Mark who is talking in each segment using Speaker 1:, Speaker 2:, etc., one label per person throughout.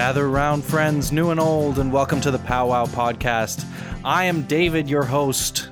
Speaker 1: Gather around, friends, new and old, and welcome to the Powwow Podcast. I am David, your host,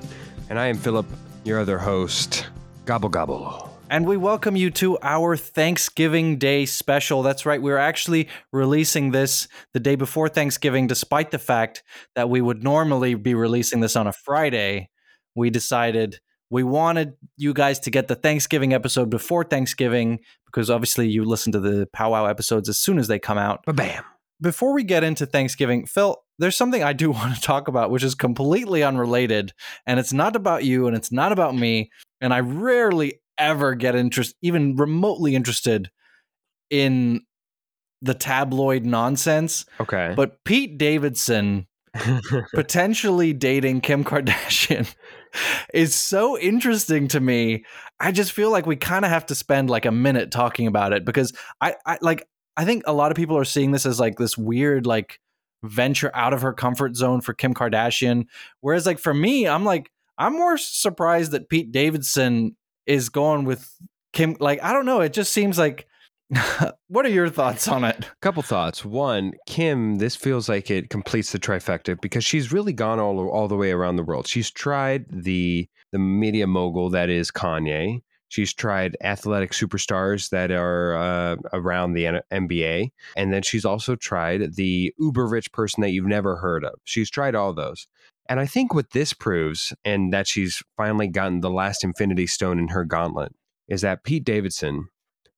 Speaker 2: And I am Philip, your other host. Gobble gobble.
Speaker 1: and we welcome you to our Thanksgiving Day special. That's right, we're actually releasing this the day before Thanksgiving, despite the fact that we would normally be releasing this on a Friday. We decided we wanted you guys to get the Thanksgiving episode before Thanksgiving because obviously you listen to the Powwow episodes as soon as they come out.
Speaker 2: Ba bam.
Speaker 1: Before we get into Thanksgiving, Phil, there's something I do want to talk about, which is completely unrelated, and it's not about you, and it's not about me, and I rarely ever get interest, even remotely interested, in the tabloid nonsense.
Speaker 2: Okay.
Speaker 1: But Pete Davidson potentially dating Kim Kardashian is so interesting to me. I just feel like we kind of have to spend like a minute talking about it because I, I like I think a lot of people are seeing this as like this weird like venture out of her comfort zone for Kim Kardashian whereas like for me I'm like I'm more surprised that Pete Davidson is going with Kim like I don't know it just seems like what are your thoughts on it?
Speaker 2: A Couple thoughts. One, Kim, this feels like it completes the trifecta because she's really gone all all the way around the world. She's tried the the media mogul that is Kanye. She's tried athletic superstars that are uh, around the N- NBA, and then she's also tried the uber rich person that you've never heard of. She's tried all those. And I think what this proves, and that she's finally gotten the last Infinity Stone in her gauntlet, is that Pete Davidson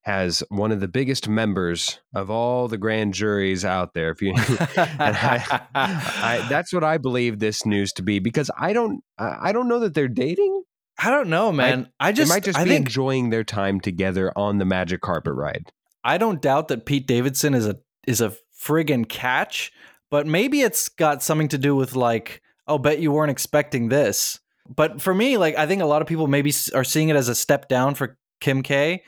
Speaker 2: has one of the biggest members of all the grand juries out there. If you, I, I, that's what I believe this news to be because I don't, I don't know that they're dating.
Speaker 1: I don't know, man. I, just
Speaker 2: they might just
Speaker 1: I
Speaker 2: be
Speaker 1: think
Speaker 2: enjoying their time together on the magic carpet ride.
Speaker 1: I don't doubt that Pete Davidson is a is a friggin' catch, but maybe it's got something to do with like, oh, bet you weren't expecting this. But for me, like, I think a lot of people maybe are seeing it as a step down for Kim K,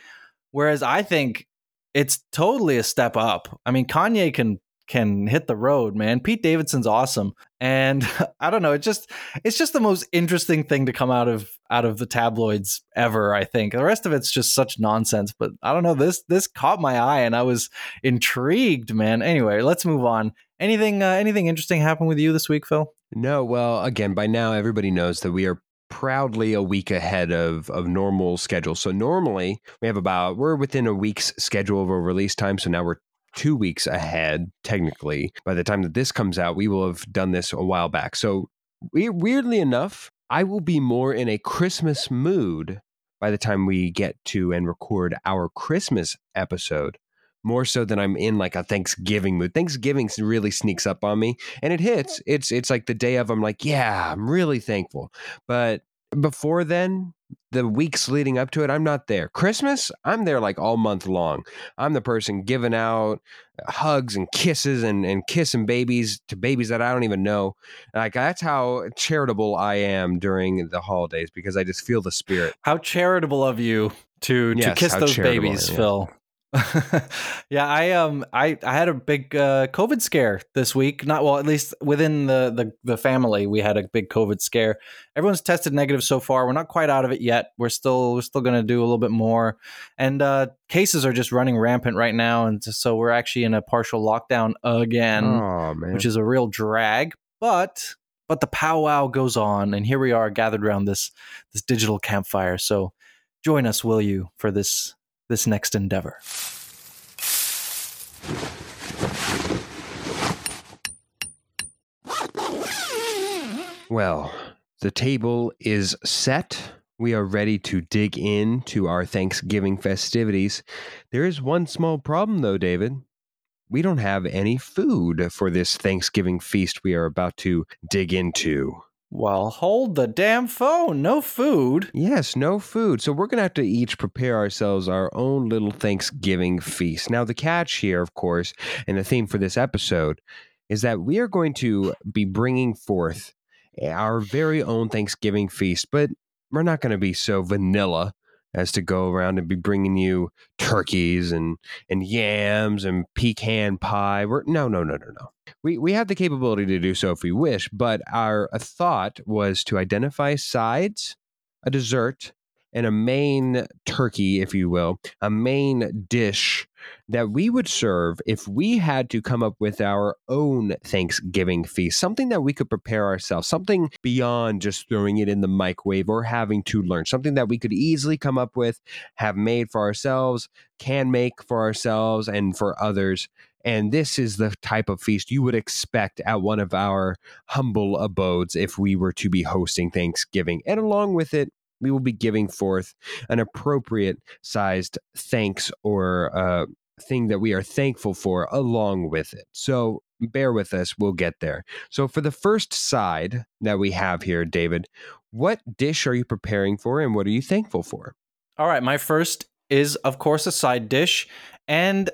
Speaker 1: whereas I think it's totally a step up. I mean, Kanye can can hit the road, man. Pete Davidson's awesome, and I don't know. It just it's just the most interesting thing to come out of out of the tabloids ever. I think the rest of it's just such nonsense. But I don't know. This this caught my eye, and I was intrigued, man. Anyway, let's move on. Anything uh, anything interesting happen with you this week, Phil?
Speaker 2: No, well, again, by now everybody knows that we are proudly a week ahead of of normal schedule. So normally we have about we're within a week's schedule of a release time. So now we're two weeks ahead technically. By the time that this comes out, we will have done this a while back. So weirdly enough, I will be more in a Christmas mood by the time we get to and record our Christmas episode. More so than I'm in like a Thanksgiving mood. Thanksgiving really sneaks up on me and it hits. It's it's like the day of I'm like, yeah, I'm really thankful. But before then, the weeks leading up to it, I'm not there. Christmas, I'm there like all month long. I'm the person giving out uh, hugs and kisses and, and kissing babies to babies that I don't even know. Like that's how charitable I am during the holidays because I just feel the spirit.
Speaker 1: How charitable of you to to
Speaker 2: Yes,
Speaker 1: kiss those babies. Phil. Yeah, I um I I had a big uh, COVID scare this week. Not well, at least within the, the the family, we had a big COVID scare. Everyone's tested negative so far. We're not quite out of it yet. We're still we're still going to do a little bit more, and uh, cases are just running rampant right now, and so we're actually in a partial lockdown again
Speaker 2: oh man.
Speaker 1: which is a real drag. But but the powwow goes on, and here we are gathered around this this digital campfire. So join us, will you, for this this next endeavor?
Speaker 2: Well, the table is set. We are ready to dig into our Thanksgiving festivities. There is one small problem, though, David. We don't have any food for this Thanksgiving feast we are about to dig into.
Speaker 1: Well, hold the damn phone. No food.
Speaker 2: Yes, no food. So we're going to have to each prepare ourselves our own little Thanksgiving feast. Now, the catch here, of course, and the theme for this episode is that we are going to be bringing forth our very own Thanksgiving feast, but we're not going to be so vanilla as to go around and be bringing you turkeys and and yams and pecan pie. We're no, no, no, no, no. We we have the capability to do so if we wish, but our thought was to identify sides, a dessert, and a main turkey, if you will, a main dish that we would serve if we had to come up with our own Thanksgiving feast, something that we could prepare ourselves, something beyond just throwing it in the microwave or having to learn, something that we could easily come up with, have made for ourselves, can make for ourselves and for others. And this is the type of feast you would expect at one of our humble abodes if we were to be hosting Thanksgiving. And along with it, we will be giving forth an appropriate sized thanks or uh, thing that we are thankful for along with it. So bear with us, we'll get there. So, for the first side that we have here, David, what dish are you preparing for and what are you thankful for?
Speaker 1: All right, my first is, of course, a side dish. And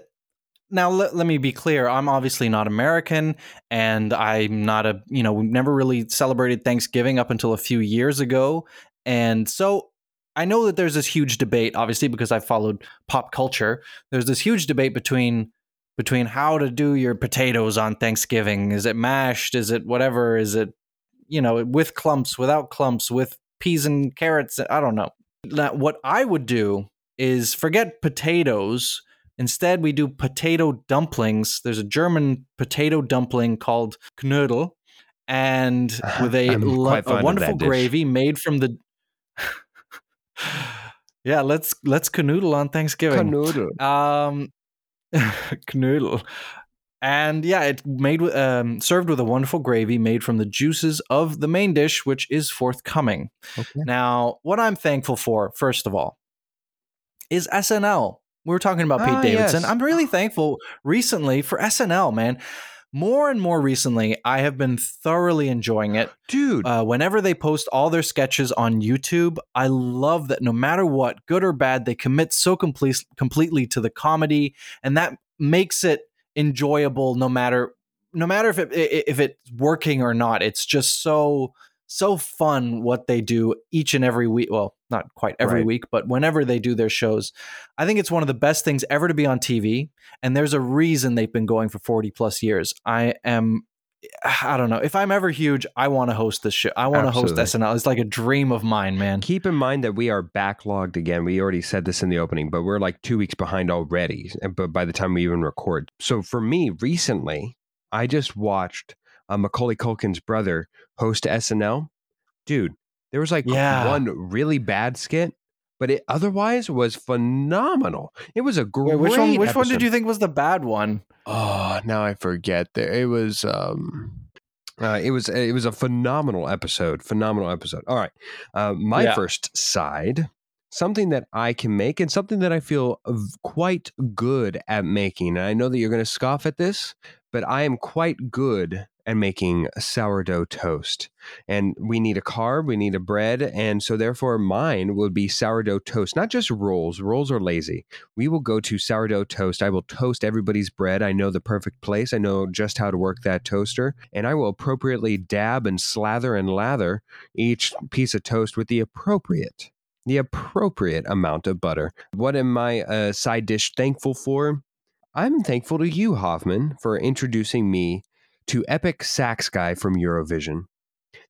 Speaker 1: now let, let me be clear i'm obviously not american and i'm not a you know we've never really celebrated thanksgiving up until a few years ago and so I know that there's this huge debate, obviously, because I followed pop culture. There's this huge debate between between how to do your potatoes on Thanksgiving. Is it mashed? Is it whatever? Is it you know with clumps, without clumps, with peas and carrots? I don't know. Now, what I would do is forget potatoes. Instead, we do potato dumplings. There's a German potato dumpling called Knödel, and with a, lo- a wonderful gravy made from the yeah, let's let's canoodle on Thanksgiving.
Speaker 2: Canoodle.
Speaker 1: Um, canoodle. And yeah, it made um, served with a wonderful gravy made from the juices of the main dish, which is forthcoming. Okay. Now, what I'm thankful for, first of all, is SNL. We were talking about Pete ah, Davidson. Yes. I'm really thankful recently for SNL, man more and more recently, I have been thoroughly enjoying it.
Speaker 2: Dude.
Speaker 1: Uh, whenever they post all their sketches on YouTube, I love that no matter what, good or bad, they commit so complete, completely to the comedy. And that makes it enjoyable no matter no matter if it if it's working or not it's just so so fun what they do each and every week. Well, not quite every right. week, but whenever they do their shows, I think it's one of the best things ever to be on TV. And there's a reason they've been going for 40 plus years. I am, I don't know. If I'm ever huge, I want to host this show. I want to host SNL. It's like a dream of mine, man.
Speaker 2: Keep in mind that we are backlogged again. We already said this in the opening, but we're like two weeks behind already. But by the time we even record, so for me recently, I just watched uh, Macaulay Culkin's brother host SNL, dude, there was like yeah. one really bad skit, but it otherwise was phenomenal. It was a great. Wait,
Speaker 1: which one? Which
Speaker 2: episode.
Speaker 1: one did you think was the bad one?
Speaker 2: Oh, now I forget. There, it was. um uh, it was it was a phenomenal episode. Phenomenal episode. All right, uh, my yeah. first side, something that I can make and something that I feel quite good at making. And I know that you're going to scoff at this, but I am quite good and making sourdough toast. And we need a carb, we need a bread. And so, therefore, mine will be sourdough toast, not just rolls. Rolls are lazy. We will go to sourdough toast. I will toast everybody's bread. I know the perfect place, I know just how to work that toaster. And I will appropriately dab and slather and lather each piece of toast with the appropriate. The appropriate amount of butter. What am I a side dish thankful for? I'm thankful to you, Hoffman, for introducing me to Epic Sax Guy from Eurovision.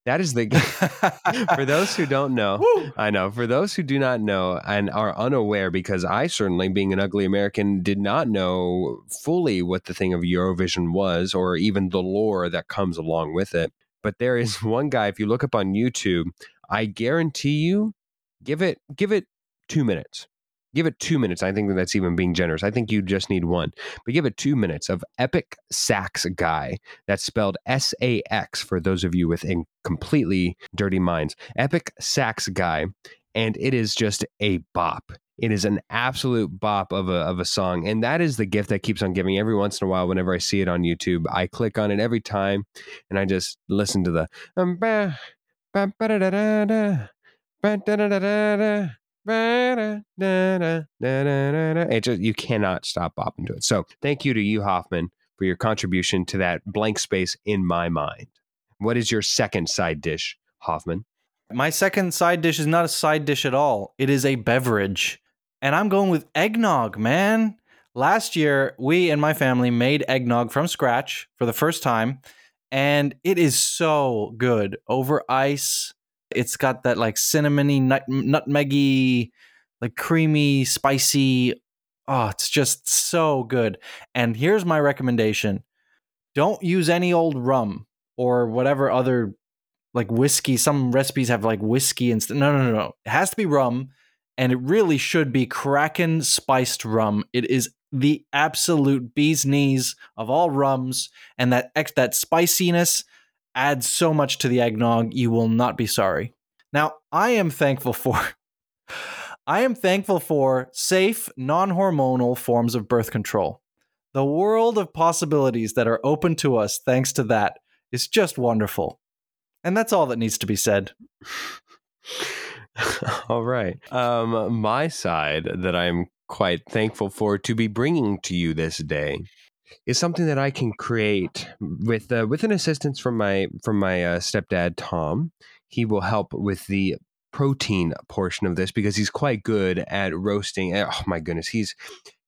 Speaker 2: That is the for those who don't know. Woo! I know for those who do not know and are unaware, because I certainly, being an ugly American, did not know fully what the thing of Eurovision was, or even the lore that comes along with it. But there is mm. one guy. If you look up on YouTube, I guarantee you, give it give it two minutes. Give it two minutes. I think that that's even being generous. I think you just need one, but give it two minutes of epic sax guy. That's spelled S A X for those of you with completely dirty minds. Epic sax guy, and it is just a bop. It is an absolute bop of a of a song, and that is the gift that keeps on giving. Every once in a while, whenever I see it on YouTube, I click on it every time, and I just listen to the. Um, it just, you cannot stop bopping to it. So thank you to you, Hoffman, for your contribution to that blank space in my mind. What is your second side dish, Hoffman?
Speaker 1: My second side dish is not a side dish at all. It is a beverage. And I'm going with eggnog, man. Last year, we and my family made eggnog from scratch for the first time. And it is so good over ice it's got that like cinnamony, nut, nutmeggy, like creamy, spicy. Oh, it's just so good. And here's my recommendation don't use any old rum or whatever other like whiskey. Some recipes have like whiskey and st- no, no, no, no. It has to be rum, and it really should be Kraken spiced rum. It is the absolute bee's knees of all rums, and that ex- that spiciness adds so much to the eggnog. You will not be sorry. Now, I am thankful for. I am thankful for safe, non hormonal forms of birth control. The world of possibilities that are open to us thanks to that is just wonderful. And that's all that needs to be said.
Speaker 2: all right. Um, my side that I'm quite thankful for to be bringing to you this day is something that I can create with uh, with an assistance from my from my uh, stepdad Tom. He will help with the protein portion of this because he's quite good at roasting. Oh my goodness, he's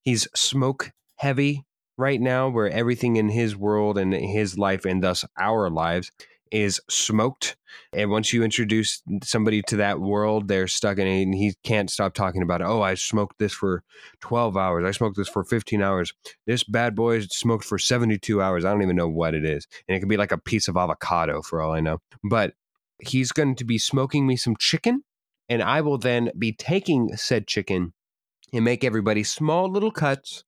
Speaker 2: he's smoke heavy right now, where everything in his world and his life and thus our lives is smoked. And once you introduce somebody to that world, they're stuck in it and he can't stop talking about, it. oh, I smoked this for 12 hours. I smoked this for 15 hours. This bad boy is smoked for 72 hours. I don't even know what it is. And it could be like a piece of avocado for all I know. But he's going to be smoking me some chicken. And I will then be taking said chicken and make everybody small little cuts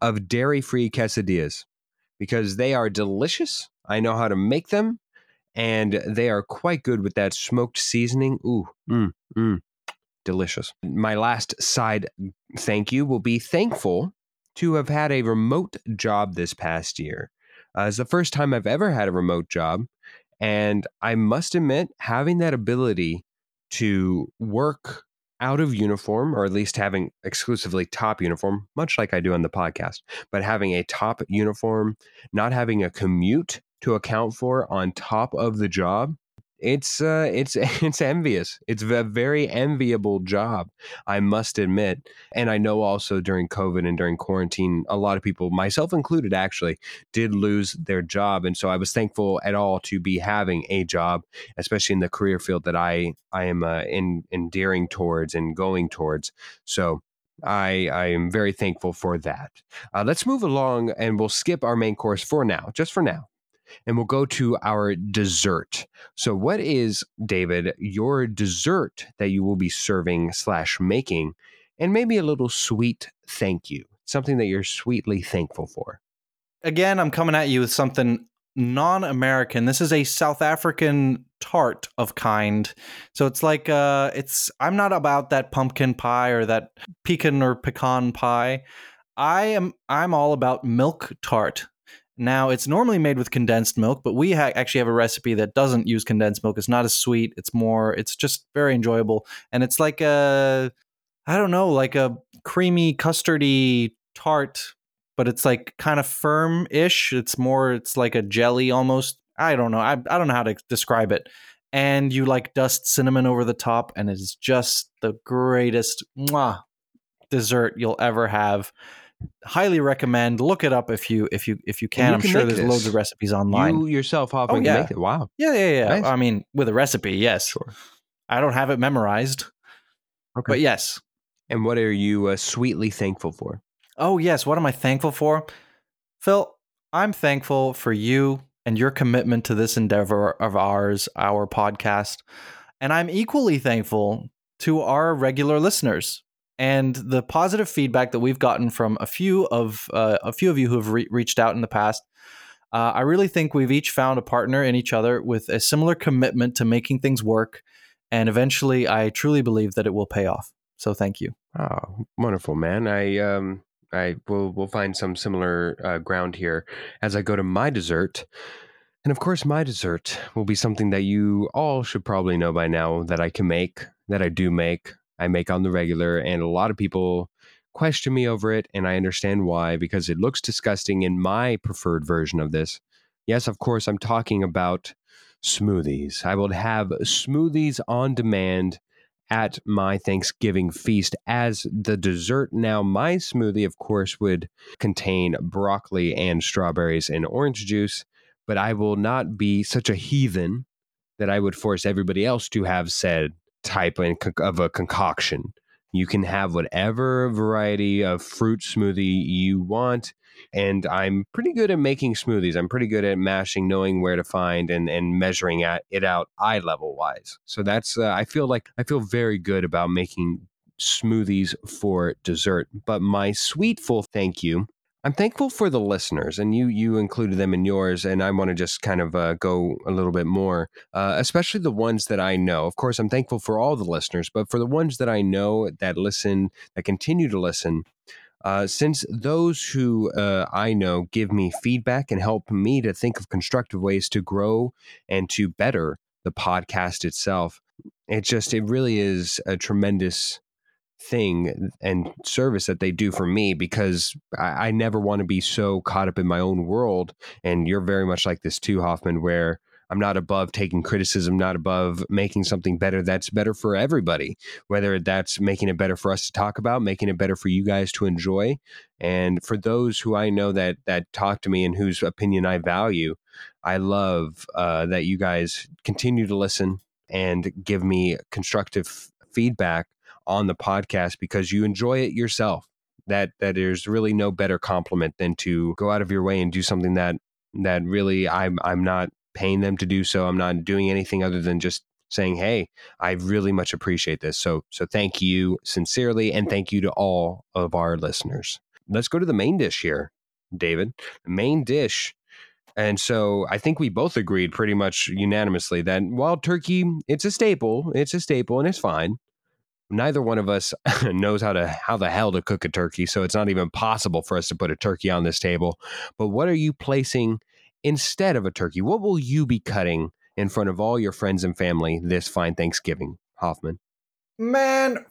Speaker 2: of dairy free quesadillas because they are delicious. I know how to make them and they are quite good with that smoked seasoning. Ooh, mm, mm, delicious. My last side thank you will be thankful to have had a remote job this past year. Uh, it's the first time I've ever had a remote job. And I must admit, having that ability to work out of uniform, or at least having exclusively top uniform, much like I do on the podcast, but having a top uniform, not having a commute to account for on top of the job it's uh, it's it's envious. It's a very enviable job, I must admit. And I know also during COVID and during quarantine, a lot of people, myself included, actually did lose their job. And so I was thankful at all to be having a job, especially in the career field that I I am uh, in endearing towards and going towards. So I, I am very thankful for that. Uh, let's move along and we'll skip our main course for now, just for now and we'll go to our dessert. So, what is, David, your dessert that you will be serving slash making, and maybe a little sweet thank you, something that you're sweetly thankful for?
Speaker 1: Again, I'm coming at you with something non-American. This is a South African tart of kind. So it's like uh it's I'm not about that pumpkin pie or that pecan or pecan pie. I am I'm all about milk tart. Now, it's normally made with condensed milk, but we ha- actually have a recipe that doesn't use condensed milk. It's not as sweet. It's more, it's just very enjoyable. And it's like a, I don't know, like a creamy, custardy tart, but it's like kind of firm ish. It's more, it's like a jelly almost. I don't know. I, I don't know how to describe it. And you like dust cinnamon over the top, and it is just the greatest mwah, dessert you'll ever have highly recommend. Look it up if you if you if you can. You I'm can sure there's this. loads of recipes online.
Speaker 2: You yourself often oh,
Speaker 1: yeah.
Speaker 2: make it. Wow.
Speaker 1: Yeah, yeah, yeah. Nice. I mean, with a recipe, yes. Sure. I don't have it memorized. Okay. But yes.
Speaker 2: And what are you uh, sweetly thankful for?
Speaker 1: Oh yes, what am I thankful for? Phil, I'm thankful for you and your commitment to this endeavor of ours, our podcast. And I'm equally thankful to our regular listeners and the positive feedback that we've gotten from a few of uh, a few of you who have re- reached out in the past uh, i really think we've each found a partner in each other with a similar commitment to making things work. And eventually i truly believe that it will pay off. So thank you.
Speaker 2: Oh wonderful man. I um i will will find some similar uh, ground here as i go to my dessert. And of course, my dessert will be something that you all should probably know by now that I can make, that I do make. I make on the regular, and a lot of people question me over it, and I understand why because it looks disgusting in my preferred version of this. Yes, of course, I'm talking about smoothies. I will have smoothies on demand at my Thanksgiving feast as the dessert. Now, my smoothie, of course, would contain broccoli and strawberries and orange juice, but I will not be such a heathen that I would force everybody else to have said type of a concoction You can have whatever variety of fruit smoothie you want. And I'm pretty good at making smoothies. I'm pretty good at mashing, knowing where to find and, and measuring at it out eye level wise. So that's, uh, I feel like I feel very good about making smoothies for dessert. But my sweet full thank you I'm thankful for the listeners, and you you included them in yours, and I want to just kind of uh, go a little bit more, uh, especially the ones that I know. Of course, I'm thankful for all the listeners, but for the ones that I know that listen, that continue to listen, uh, since those who uh, I know give me feedback and help me to think of constructive ways to grow and to better the podcast itself, it just it really is a tremendous thing and service that they do for me because I, I never want to be so caught up in my own world. And you're very much like this too, Hoffman, where I'm not above taking criticism, not above making something better that's better for everybody, whether that's making it better for us to talk about, making it better for you guys to enjoy. And for those who I know that that talk to me and whose opinion I value, I love uh, that you guys continue to listen and give me constructive feedback on the podcast because you enjoy it yourself. That that there's really no better compliment than to go out of your way and do something that that really I'm I'm not paying them to do so. I'm not doing anything other than just saying, "Hey, I really much appreciate this." So so thank you sincerely and thank you to all of our listeners. Let's go to the main dish here, David. Main dish and so I think we both agreed pretty much unanimously that while turkey, it's a staple, it's a staple and it's fine neither one of us knows how to how the hell to cook a turkey so it's not even possible for us to put a turkey on this table. But what are you placing instead of a turkey? What will you be cutting in front of all your friends and family this fine thanksgiving hoffman?
Speaker 1: Man f-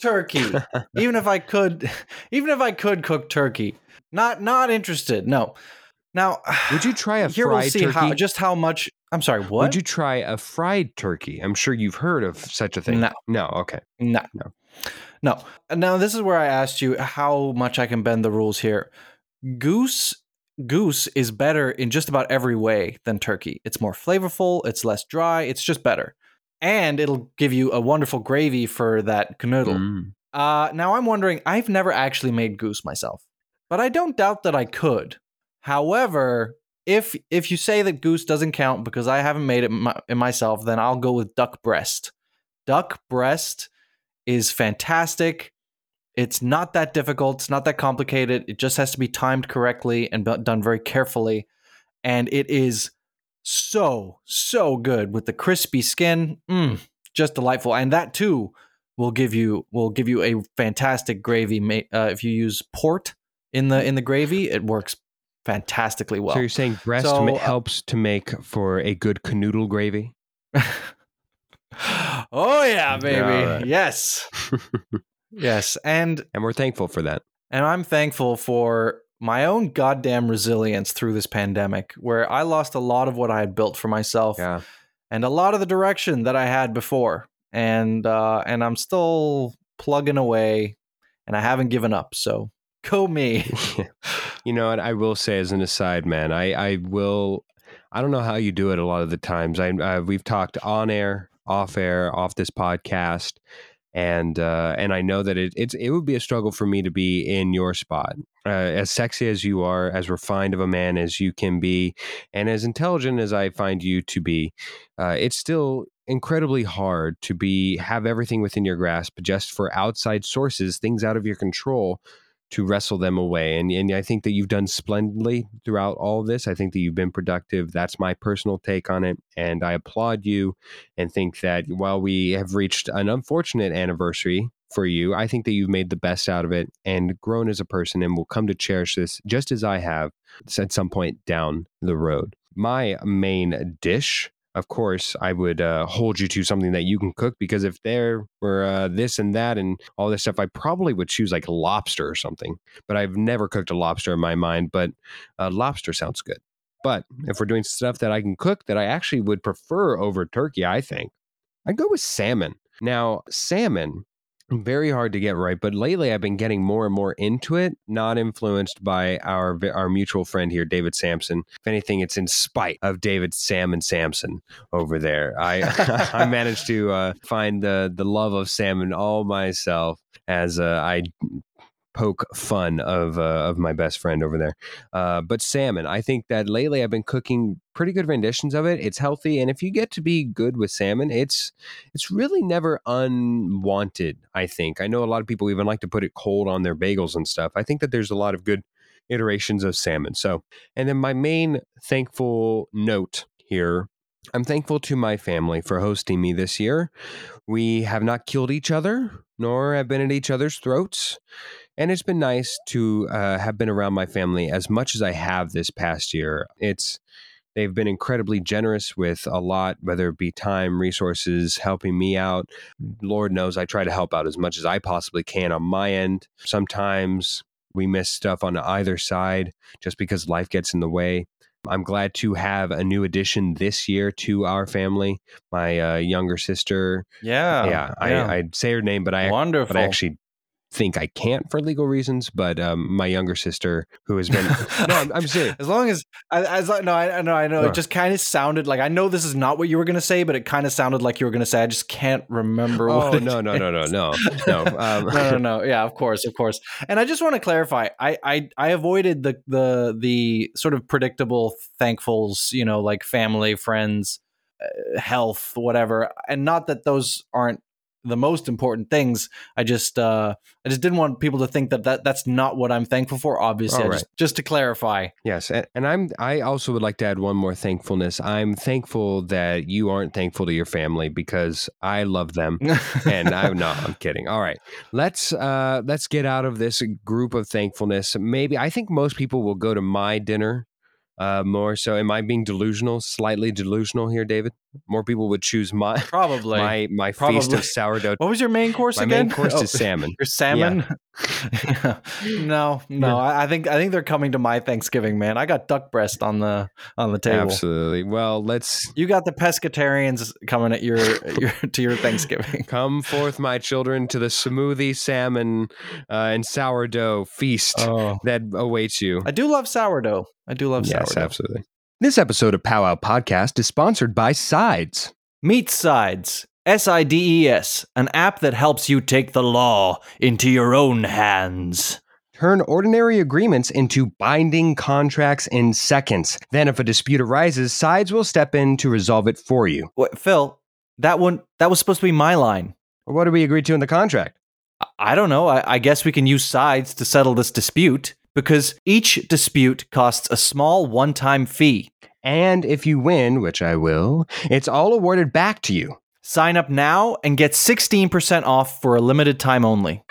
Speaker 1: turkey. Even if i could even if i could cook turkey. Not not interested no. Now
Speaker 2: would you try a
Speaker 1: here
Speaker 2: fried
Speaker 1: we'll see
Speaker 2: turkey?
Speaker 1: how just how much I'm sorry, what?
Speaker 2: Would you try a fried turkey? I'm sure you've heard of such a thing.
Speaker 1: No.
Speaker 2: No, okay.
Speaker 1: No.
Speaker 2: No.
Speaker 1: No. Now this is where I asked you how much I can bend the rules here. Goose goose is better in just about every way than turkey. It's more flavorful, it's less dry, it's just better. And it'll give you a wonderful gravy for that canoodle.
Speaker 2: Mm.
Speaker 1: Uh, now I'm wondering, I've never actually made goose myself, but I don't doubt that I could. However, if if you say that goose doesn't count because I haven't made it my, myself, then I'll go with duck breast. Duck breast is fantastic. It's not that difficult. It's not that complicated. It just has to be timed correctly and done very carefully. And it is so, so good with the crispy skin. Mm, just delightful. And that too will give you will give you a fantastic gravy. Uh, if you use port in the in the gravy, it works fantastically well.
Speaker 2: So you're saying breast
Speaker 1: So,
Speaker 2: ma-
Speaker 1: uh,
Speaker 2: helps to make for a good canoodle gravy?
Speaker 1: oh yeah, baby.
Speaker 2: Right.
Speaker 1: Yes. yes. And
Speaker 2: And we're thankful for that.
Speaker 1: and I'm thankful for my own goddamn resilience through this pandemic where I lost a lot of what I had built for myself
Speaker 2: Yeah.
Speaker 1: and a lot of the direction that I had before. And uh and I'm still plugging away and I haven't given up. So go me.
Speaker 2: you know what? I will say as an aside, man, I, I will, I don't know how you do it a lot of the times. I, uh, we've talked on air, off air, off this podcast. And uh, and I know that it it's it would be a struggle for me to be in your spot, uh, as sexy as you are, as refined of a man as you can be, and as intelligent as I find you to be. Uh, it's still incredibly hard to be have everything within your grasp just for outside sources, things out of your control, to wrestle them away. And, and I think that you've done splendidly throughout all of this. I think that you've been productive. That's my personal take on it. And I applaud you and think that while we have reached an unfortunate anniversary for you, I think that you've made the best out of it and grown as a person and will come to cherish this just as I have at some point down the road. My main dish of course, I would uh, hold you to something that you can cook because if there were uh, this and that and all this stuff, I probably would choose like lobster or something. But I've never cooked a lobster in my mind, but uh, lobster sounds good. But if we're doing stuff that I can cook that I actually would prefer over turkey, I think I'd go with salmon. Now, salmon very hard to get right but lately i've been getting more and more into it not influenced by our our mutual friend here david sampson. If anything it's in spite of david sam and samson over there. I i managed to uh, find the the love of salmon all myself as uh, i poke fun of uh, of my best friend over there. Uh, but salmon, I think that lately I've been cooking pretty good renditions of it. It's healthy, and if you get to be good with salmon, it's it's really never unwanted. I think I know a lot of people even like to put it cold on their bagels and stuff. I think that there's a lot of good iterations of salmon. So, and then my main thankful note here I'm thankful to my family for hosting me this year. We have not killed each other, nor have been at each other's throats and it's been nice to uh, have been around my family as much as I have this past year. It's they've been incredibly generous with a lot, whether it be time, resources, helping me out. Lord knows I try to help out as much as I possibly can on my end. Sometimes we miss stuff on either side just because life gets in the way. I'm glad to have a new addition this year to our family. My uh, younger sister.
Speaker 1: Yeah,
Speaker 2: yeah.
Speaker 1: yeah.
Speaker 2: I, I'd say her name, but I
Speaker 1: wonderful.
Speaker 2: But I actually think I can't for legal reasons, but um, my younger sister, who has been no, I'm, I'm, serious.
Speaker 1: As long as as no, I know, I know. It just kind of sounded like I know this is not what you were going to say, but it kind of sounded like you were going to say. I just can't remember.
Speaker 2: Oh
Speaker 1: what
Speaker 2: no, no, no, no, no, no,
Speaker 1: um, no, no, no. Yeah, of course, of course. And I just want to clarify. I I I avoided the the the sort of predictable thankfuls, you know, like family, friends, uh, health, whatever. And not that those aren't the most important things. I just uh, I just didn't want people to think that, that that's not what I'm thankful for. Obviously, right. just, just, to clarify.
Speaker 2: Yes, and, and, I'm I also would like to add one more thankfulness. I'm thankful that you aren't thankful to your family because I love them, and I'm not. I'm kidding. All right, let's uh, let's get out of this group of thankfulness. Maybe I think most people will go to my dinner uh, more so. Am I being delusional? Slightly delusional here, David. More people would choose my
Speaker 1: probably
Speaker 2: my my Probably. feast of sourdough.
Speaker 1: What was your main course
Speaker 2: my
Speaker 1: again?
Speaker 2: main course oh, is salmon.
Speaker 1: Your salmon? Yeah. no, no. I, think I think they're coming to my Thanksgiving, man. I got duck breast on the on the table.
Speaker 2: Absolutely. Well, let's.
Speaker 1: You got the pescatarians coming at your, your to your Thanksgiving.
Speaker 2: Come forth, my children, to the smoothie salmon uh, and sourdough feast oh. that awaits you.
Speaker 1: I do love sourdough. I do love
Speaker 2: yes,
Speaker 1: sourdough.
Speaker 2: absolutely. This episode of Powwow Podcast is sponsored by Sides.
Speaker 1: Meet Sides, S I D E S, an app that helps you take the law into your own hands.
Speaker 2: Turn ordinary agreements into binding contracts in seconds. Then, if a dispute arises, Sides will step in to resolve it for you.
Speaker 1: Wait, Phil, that one that was supposed to be my line.
Speaker 2: What did we agree to in the contract?
Speaker 1: I don't know. I, I guess we can use Sides to settle this dispute because each dispute costs a small one time fee.
Speaker 2: And if you win, which I will, it's all awarded back to you.
Speaker 1: Sign up now and get 16% off for a limited time only.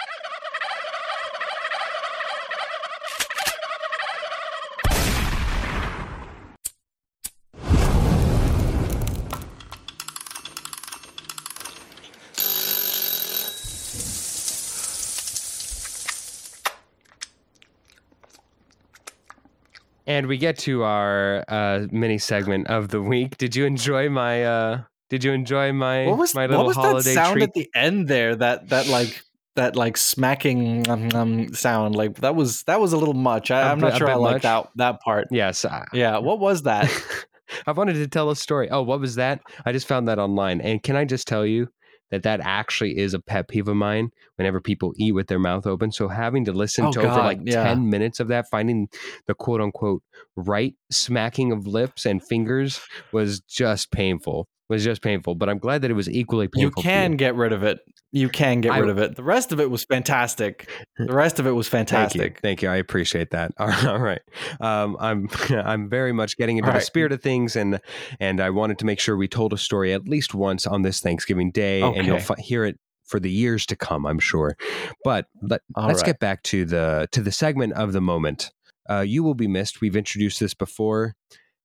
Speaker 2: And we get to our uh, mini segment of the week. Did you enjoy my? Uh, did you enjoy my
Speaker 1: what was,
Speaker 2: my little
Speaker 1: what was
Speaker 2: holiday
Speaker 1: that sound
Speaker 2: treat?
Speaker 1: at the end there? That that like that like smacking um, um, sound like that was that was a little much. I, am not sure I like that that part.
Speaker 2: Yes. I,
Speaker 1: yeah. What was that?
Speaker 2: I wanted to tell a story. Oh, what was that? I just found that online. And can I just tell you, that that actually is a pet peeve of mine whenever people eat with their mouth open. So having to listen
Speaker 1: oh,
Speaker 2: to
Speaker 1: God,
Speaker 2: over like
Speaker 1: yeah.
Speaker 2: 10 minutes of that, finding the quote unquote right smacking of lips and fingers was just painful. Was just painful, but I'm glad that it was equally painful.
Speaker 1: You can
Speaker 2: you.
Speaker 1: get rid of it. You can get I, rid of it. The rest of it was fantastic. The rest of it was fantastic.
Speaker 2: Thank you. Thank you. I appreciate that. All right. Um, I'm I'm very much getting into All the right. spirit of things, and and I wanted to make sure we told a story at least once on this Thanksgiving Day, okay. and you'll f- hear it for the years to come, I'm sure. But let, us right. get back to the to the segment of the moment. Uh, you will be missed. We've introduced this before,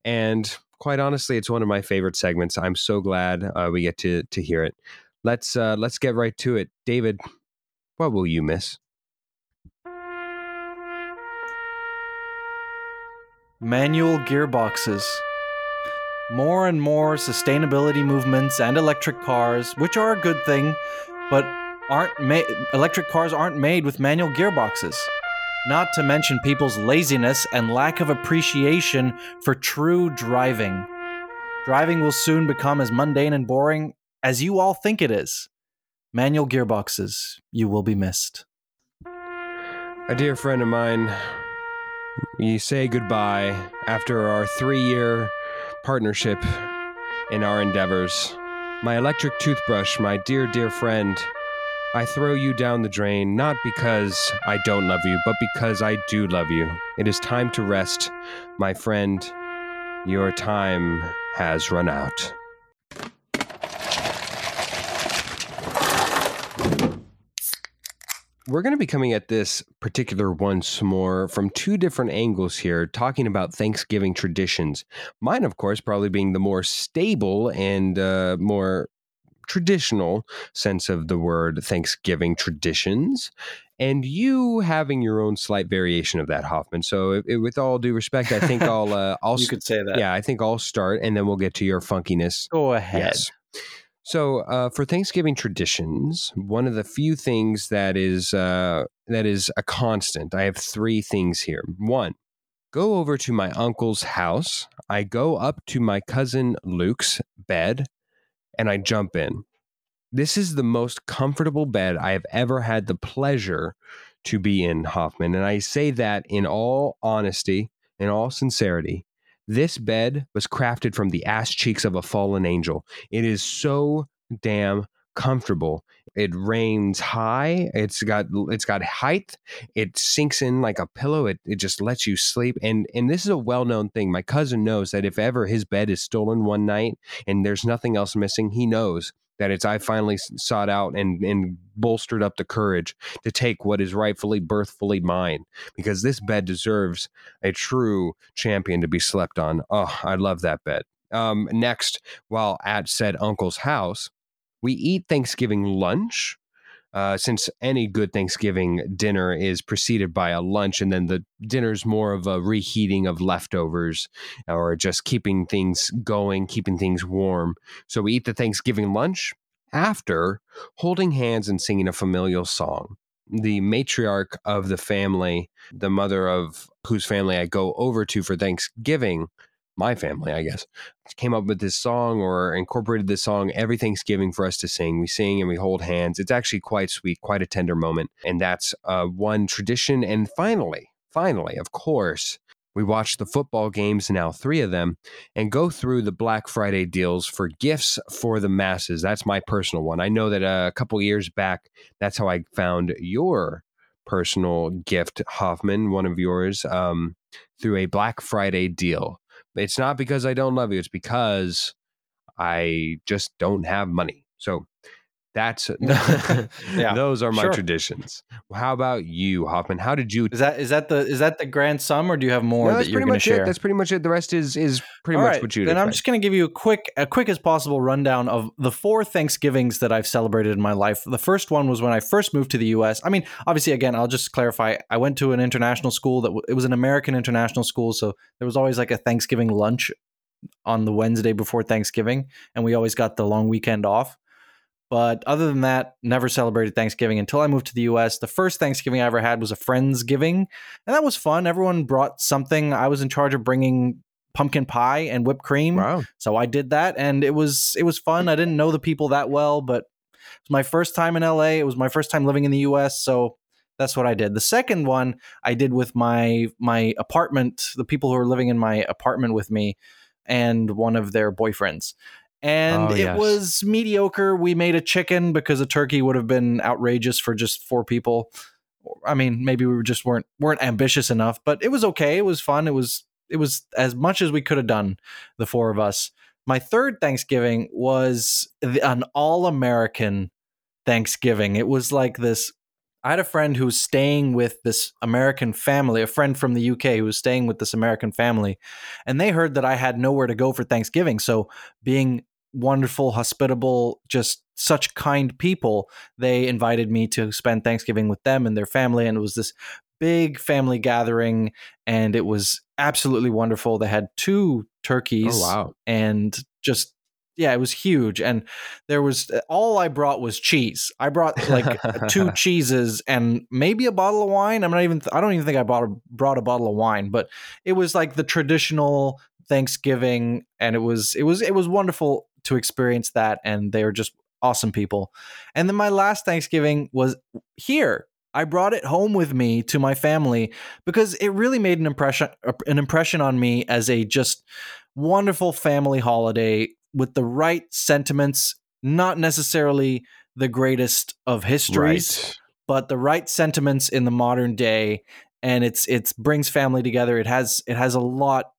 Speaker 2: and quite honestly, it's one of my favorite segments. I'm so glad uh, we get to to hear it let's uh, let's get right to it. David, what will you miss?
Speaker 1: Manual gearboxes. More and more sustainability movements and electric cars, which are a good thing, but aren't made electric cars aren't made with manual gearboxes. Not to mention people's laziness and lack of appreciation for true driving. Driving will soon become as mundane and boring as you all think it is. Manual gearboxes, you will be missed.
Speaker 2: A dear friend of mine, we say goodbye after our three year partnership in our endeavors. My electric toothbrush, my dear, dear friend, I throw you down the drain not because I don't love you, but because I do love you. It is time to rest, my friend. Your time has run out. We're going to be coming at this particular once more from two different angles here, talking about Thanksgiving traditions. Mine, of course, probably being the more stable and uh, more traditional sense of the word Thanksgiving traditions, and you having your own slight variation of that, Hoffman. So, if, if, with all due respect, I think I'll uh, I'll
Speaker 1: you could say that.
Speaker 2: Yeah, I think I'll start, and then we'll get to your funkiness.
Speaker 1: Go ahead.
Speaker 2: Yes. So, uh, for Thanksgiving traditions, one of the few things that is uh, that is a constant. I have three things here. One, go over to my uncle's house. I go up to my cousin Luke's bed, and I jump in. This is the most comfortable bed I have ever had the pleasure to be in, Hoffman. And I say that in all honesty, in all sincerity. This bed was crafted from the ass cheeks of a fallen angel. It is so damn comfortable. It rains high. It's got it's got height. It sinks in like a pillow. It it just lets you sleep. And and this is a well known thing. My cousin knows that if ever his bed is stolen one night and there's nothing else missing, he knows that it's I finally sought out and and bolstered up the courage to take what is rightfully birthfully mine because this bed deserves a true champion to be slept on. Oh, I love that bed. Um, next, while at said uncle's house, we eat Thanksgiving lunch. Uh, since any good Thanksgiving dinner is preceded by a lunch, and then the dinner is more of a reheating of leftovers or just keeping things going, keeping things warm. So we eat the Thanksgiving lunch after holding hands and singing a familial song. The matriarch of the family, the mother of whose family I go over to for Thanksgiving, my family, I guess, came up with this song or incorporated this song every Thanksgiving for us to sing. We sing and we hold hands. It's actually quite sweet, quite a tender moment. And that's uh, one tradition. And finally, finally, of course, we watch the football games, now three of them, and go through the Black Friday deals for gifts for the masses. That's my personal one. I know that a couple years back, that's how I found your personal gift, Hoffman, one of yours, um, through a Black Friday deal. It's not because I don't love you. It's because I just don't have money. So that's yeah, those are my sure. traditions. How about you, Hoffman? How did you?
Speaker 1: Is that is that the is that the grand sum, or do you have more
Speaker 2: no,
Speaker 1: that you're going
Speaker 2: to
Speaker 1: share?
Speaker 2: It. That's pretty much it. The rest is is pretty
Speaker 1: All
Speaker 2: much
Speaker 1: right,
Speaker 2: what you.
Speaker 1: Then I'm just going to give you a quick, a quick as possible rundown of the four Thanksgivings that I've celebrated in my life. The first one was when I first moved to the U.S. I mean, obviously, again, I'll just clarify. I went to an international school that it was an American international school, so there was always like a Thanksgiving lunch on the Wednesday before Thanksgiving, and we always got the long weekend off. But other than that, never celebrated Thanksgiving until I moved to the US. The first Thanksgiving I ever had was a Friendsgiving, and that was fun. Everyone brought something. I was in charge of bringing pumpkin pie and whipped cream.
Speaker 2: Wow.
Speaker 1: So I did that and it was it was fun. I didn't know the people that well, but it was my first time in LA. It was my first time living in the US, so that's what I did. The second one I did with my my apartment, the people who were living in my apartment with me and one of their boyfriends and oh, it yes. was mediocre. We made a chicken because a turkey would have been outrageous for just four people. I mean, maybe we just weren't weren't ambitious enough, but it was okay. It was fun. It was it was as much as we could have done, the four of us. My third Thanksgiving was an all American Thanksgiving. It was like this. I had a friend who was staying with this American family, a friend from the UK who was staying with this American family, and they heard that I had nowhere to go for Thanksgiving. So, being wonderful, hospitable, just such kind people. They invited me to spend Thanksgiving with them and their family. And it was this big family gathering. And it was absolutely wonderful. They had two oh, turkeys.
Speaker 2: Oh, wow.
Speaker 1: And just, yeah, it was huge, and there was all I brought was cheese. I brought like two cheeses and maybe a bottle of wine. I'm not even. I don't even think I bought a, brought a bottle of wine, but it was like the traditional Thanksgiving, and it was it was it was wonderful to experience that, and they were just awesome people. And then my last Thanksgiving was here. I brought it home with me to my family because it really made an impression uh, an impression on me as a just wonderful family holiday with the right sentiments, not necessarily the greatest of histories,
Speaker 2: Right.
Speaker 1: but the right sentiments in the modern day and it's it's brings family together. It has it has a lot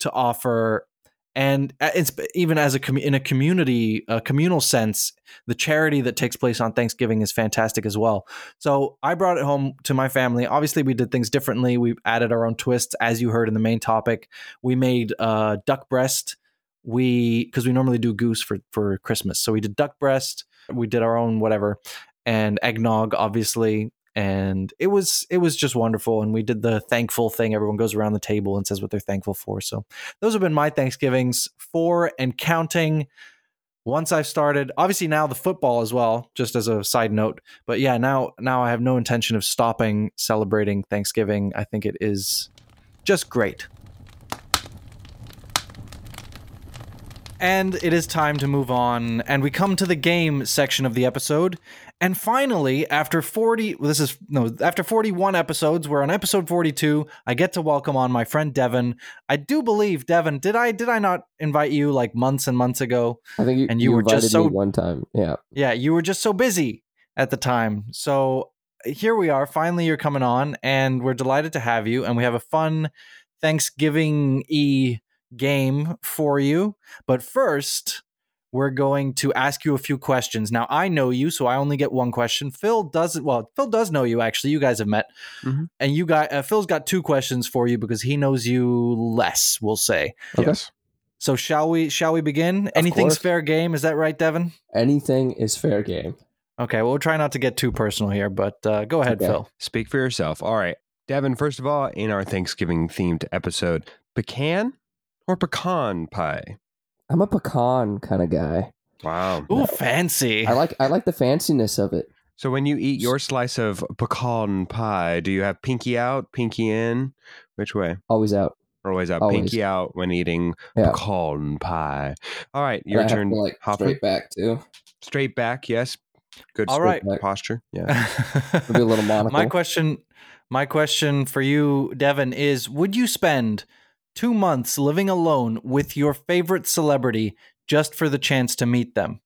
Speaker 1: to offer and uh, it's even as a commu- in a community a communal sense the charity that takes place on thanksgiving is fantastic as well. So i brought it home to my family. Obviously we did things differently. We added our own twists as you heard in the main topic. We made uh, duck breast. We because we normally do goose for for christmas. So we did duck breast. We did our own whatever. And eggnog obviously and it was it was just wonderful and we did the thankful thing. Everyone goes around the table and says what they're thankful for. So those have been my thanksgivings four and counting once i've started obviously now the football as well just as a side note. But yeah now now i have no intention of stopping celebrating thanksgiving. I think it is just great. And it is time to move on, and we come to the game section of the episode. And finally, after 40, this is no, after 41 episodes, we're on episode 42. I get to welcome on my friend Devin. I do believe Devin, did I did I not invite you like months and months ago?
Speaker 3: I think you,
Speaker 1: And you were just so-
Speaker 3: me one time. Yeah.
Speaker 1: Yeah, you were just so busy at the time. So here we are. Finally, you're coming on, and we're delighted to have you. And we have a fun Thanksgiving e game for you. But first, we're going to ask you a few questions. Now, I know you, so I only get one question. Phil doesn't. Well, Phil does know you. Actually, you guys have met,
Speaker 2: Mhm.
Speaker 1: and you got uh, Phil's got two questions for you because he knows you less. We'll say.
Speaker 3: Okay.
Speaker 2: Yes.
Speaker 1: So shall we? Shall we begin? Anything's
Speaker 3: course.
Speaker 1: fair game. Is that right, Devin?
Speaker 3: Anything is fair game.
Speaker 1: Okay, well, we'll try not to get too personal here, but uh, go ahead,
Speaker 3: Okay.
Speaker 1: Phil.
Speaker 2: Speak for yourself. All right. Devin, first of all, in our Thanksgiving themed episode, pecan or pecan pie?
Speaker 3: I'm a pecan kind of guy.
Speaker 2: Wow.
Speaker 1: Ooh, fancy.
Speaker 3: I like I like the fanciness of it.
Speaker 2: So when you eat your slice of pecan pie, do you have pinky out, pinky in? Which way?
Speaker 3: Always out.
Speaker 2: Always out,
Speaker 3: Always.
Speaker 2: pinky out when eating
Speaker 3: Yeah.
Speaker 2: pecan pie. All right,
Speaker 3: And
Speaker 2: your
Speaker 3: I have
Speaker 2: turn.
Speaker 3: to, like
Speaker 2: Hopper.
Speaker 3: straight back too.
Speaker 2: Straight back, yes. Good
Speaker 1: All
Speaker 2: straight
Speaker 1: right.
Speaker 2: posture. Yeah.
Speaker 3: Maybe a little monocle.
Speaker 1: my question, my question for you, Devin, is: Would you spend two months living alone with your favorite celebrity just for the chance to meet them?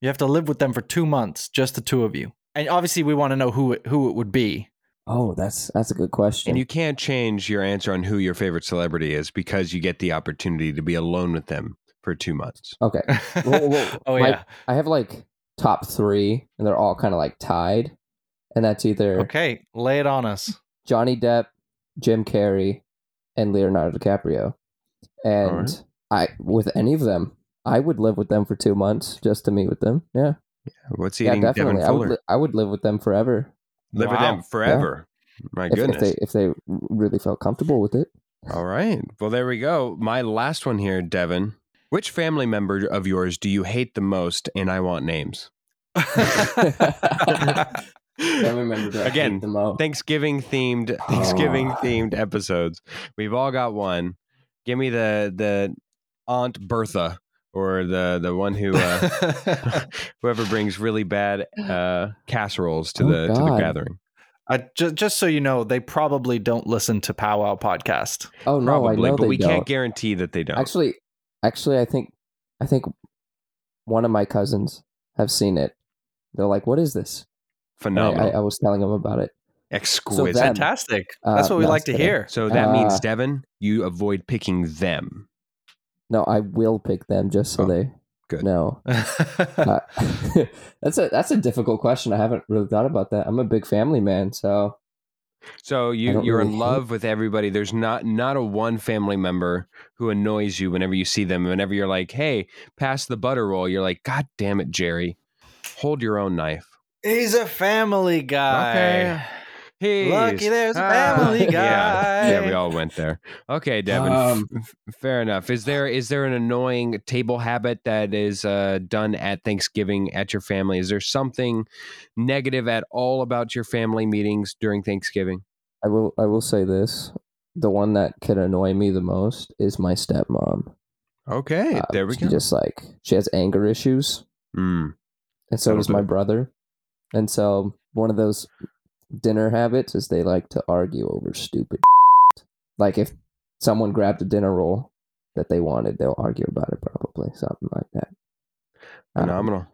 Speaker 1: You have to live with them for two months, just the two of you, and obviously, we want to know who it, who it would be.
Speaker 3: Oh, that's that's a good question.
Speaker 2: And you can't change your answer on who your favorite celebrity is because you get the opportunity to be alone with them for two months.
Speaker 3: okay. Well, well,
Speaker 1: oh
Speaker 3: my-
Speaker 1: yeah.
Speaker 3: I have like top three, and they're all kind of like tied, and that's either
Speaker 1: Okay, lay it on us.
Speaker 3: Johnny Depp, Jim Carrey, and Leonardo DiCaprio. And
Speaker 2: Alright.
Speaker 3: I, with any of them, I would live with them for two months just to meet with them. Yeah, yeah.
Speaker 2: What's he
Speaker 3: yeah,
Speaker 2: eating Devin
Speaker 3: definitely. I would, li- I would live with them forever
Speaker 2: Live with them forever. My
Speaker 3: if, if
Speaker 2: goodness.
Speaker 3: they if they really felt comfortable with it.
Speaker 2: All right. Well, there we go. My last one here, Devin. Which family member of yours do you hate the most? And I want names.
Speaker 3: I remember that.
Speaker 2: Again,
Speaker 3: the most.
Speaker 2: Thanksgiving themed Thanksgiving themed episodes. We've all got one. Give me the the Aunt Bertha or the the one who uh, whoever brings really bad uh, casseroles to
Speaker 3: Oh,
Speaker 2: the to the gathering.
Speaker 1: I, just, just so you know, they probably don't listen to Powwow podcast.
Speaker 3: oh no,
Speaker 2: Probably,
Speaker 3: I know
Speaker 2: but
Speaker 3: they
Speaker 2: we
Speaker 3: don't.
Speaker 2: can't guarantee that they don't.
Speaker 3: Actually, actually, I think I think one of my cousins have seen it. They're like, "What is this?" And I,
Speaker 2: Phenomenal.
Speaker 3: I, I was telling them about it.
Speaker 2: Exquisite.
Speaker 3: that-
Speaker 1: Fantastic.
Speaker 3: Uh,
Speaker 1: That's what we
Speaker 3: no,
Speaker 1: like to
Speaker 3: kidding.
Speaker 1: hear.
Speaker 2: so that means
Speaker 3: Uh,
Speaker 2: Devin, you avoid picking them.
Speaker 3: No, I will pick them just so
Speaker 2: Oh,
Speaker 3: they
Speaker 2: good.
Speaker 3: know. Uh, that's a that's a difficult question. I haven't really thought about that. I'm a big family man, so
Speaker 2: So you you're in
Speaker 3: really hate-
Speaker 2: love with everybody. There's not not a one family member who annoys you whenever you see them. Whenever you're like, "Hey, pass the butter roll," you're like, "God damn it, Jerry, hold your own knife."
Speaker 1: He's a family guy.
Speaker 2: Okay. He's-
Speaker 1: Lucky there's a
Speaker 2: ah.
Speaker 1: family
Speaker 2: Yeah, yeah, we all went there. Okay, Devin.
Speaker 3: Um,
Speaker 2: f- f- fair enough. Is there is there an annoying table habit that is uh, done at Thanksgiving at your family? Is there something negative at all about your family meetings during Thanksgiving?
Speaker 3: I will I will say this. The one that can annoy me the most is my stepmom.
Speaker 2: Okay,
Speaker 3: Uh,
Speaker 2: there we
Speaker 3: she
Speaker 2: go.
Speaker 3: just like she has anger issues,
Speaker 2: Mm,
Speaker 3: and so does my brother. And so one of those dinner habits is they like to argue over stupid. like if someone grabbed a dinner roll that they wanted, they'll argue about it. Probably something like that. Um,
Speaker 2: phenomenal.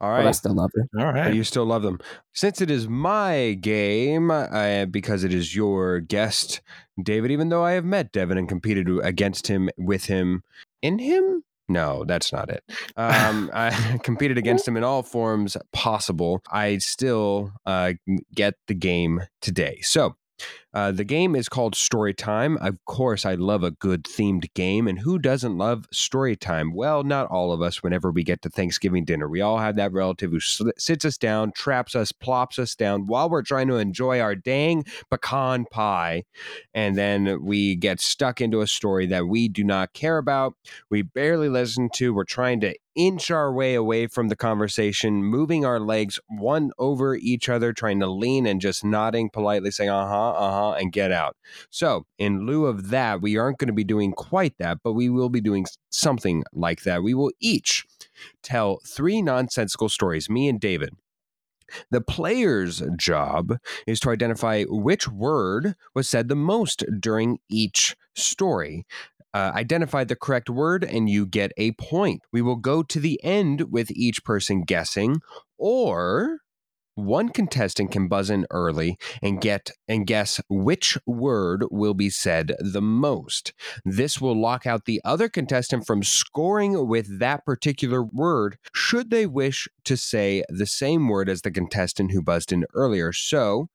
Speaker 2: All
Speaker 3: But I still love her.
Speaker 1: All
Speaker 2: But
Speaker 1: right.
Speaker 2: you still love them. Since it is my game, uh, because it is your guest, David, even though I have met Devin and competed against him, with him, in him? No, that's not it. Um, I competed against him in all forms possible. I still uh, get the game today. So, uh, the game is called Story Time. Of course, I love a good themed game, and who doesn't love story time? Well, not all of us. Whenever we get to Thanksgiving dinner, we all have that relative who sits us down, traps us, plops us down while we're trying to enjoy our dang pecan pie, and then we get stuck into a story that we do not care about. We barely listen to. We're trying to inch our way away from the conversation, moving our legs one over each other, trying to lean and just nodding politely, saying, uh huh, uh huh, and get out. So, in lieu of that, we aren't going to be doing quite that, but we will be doing something like that. We will each tell three nonsensical stories, me and David. The player's job is to identify which word was said the most during each story. Uh, identify the correct word and you get a point. We will go to the end with each person guessing, or one contestant can buzz in early and get and guess which word will be said the most. This will lock out the other contestant from scoring with that particular word should they wish to say the same word as the contestant who buzzed in earlier. So,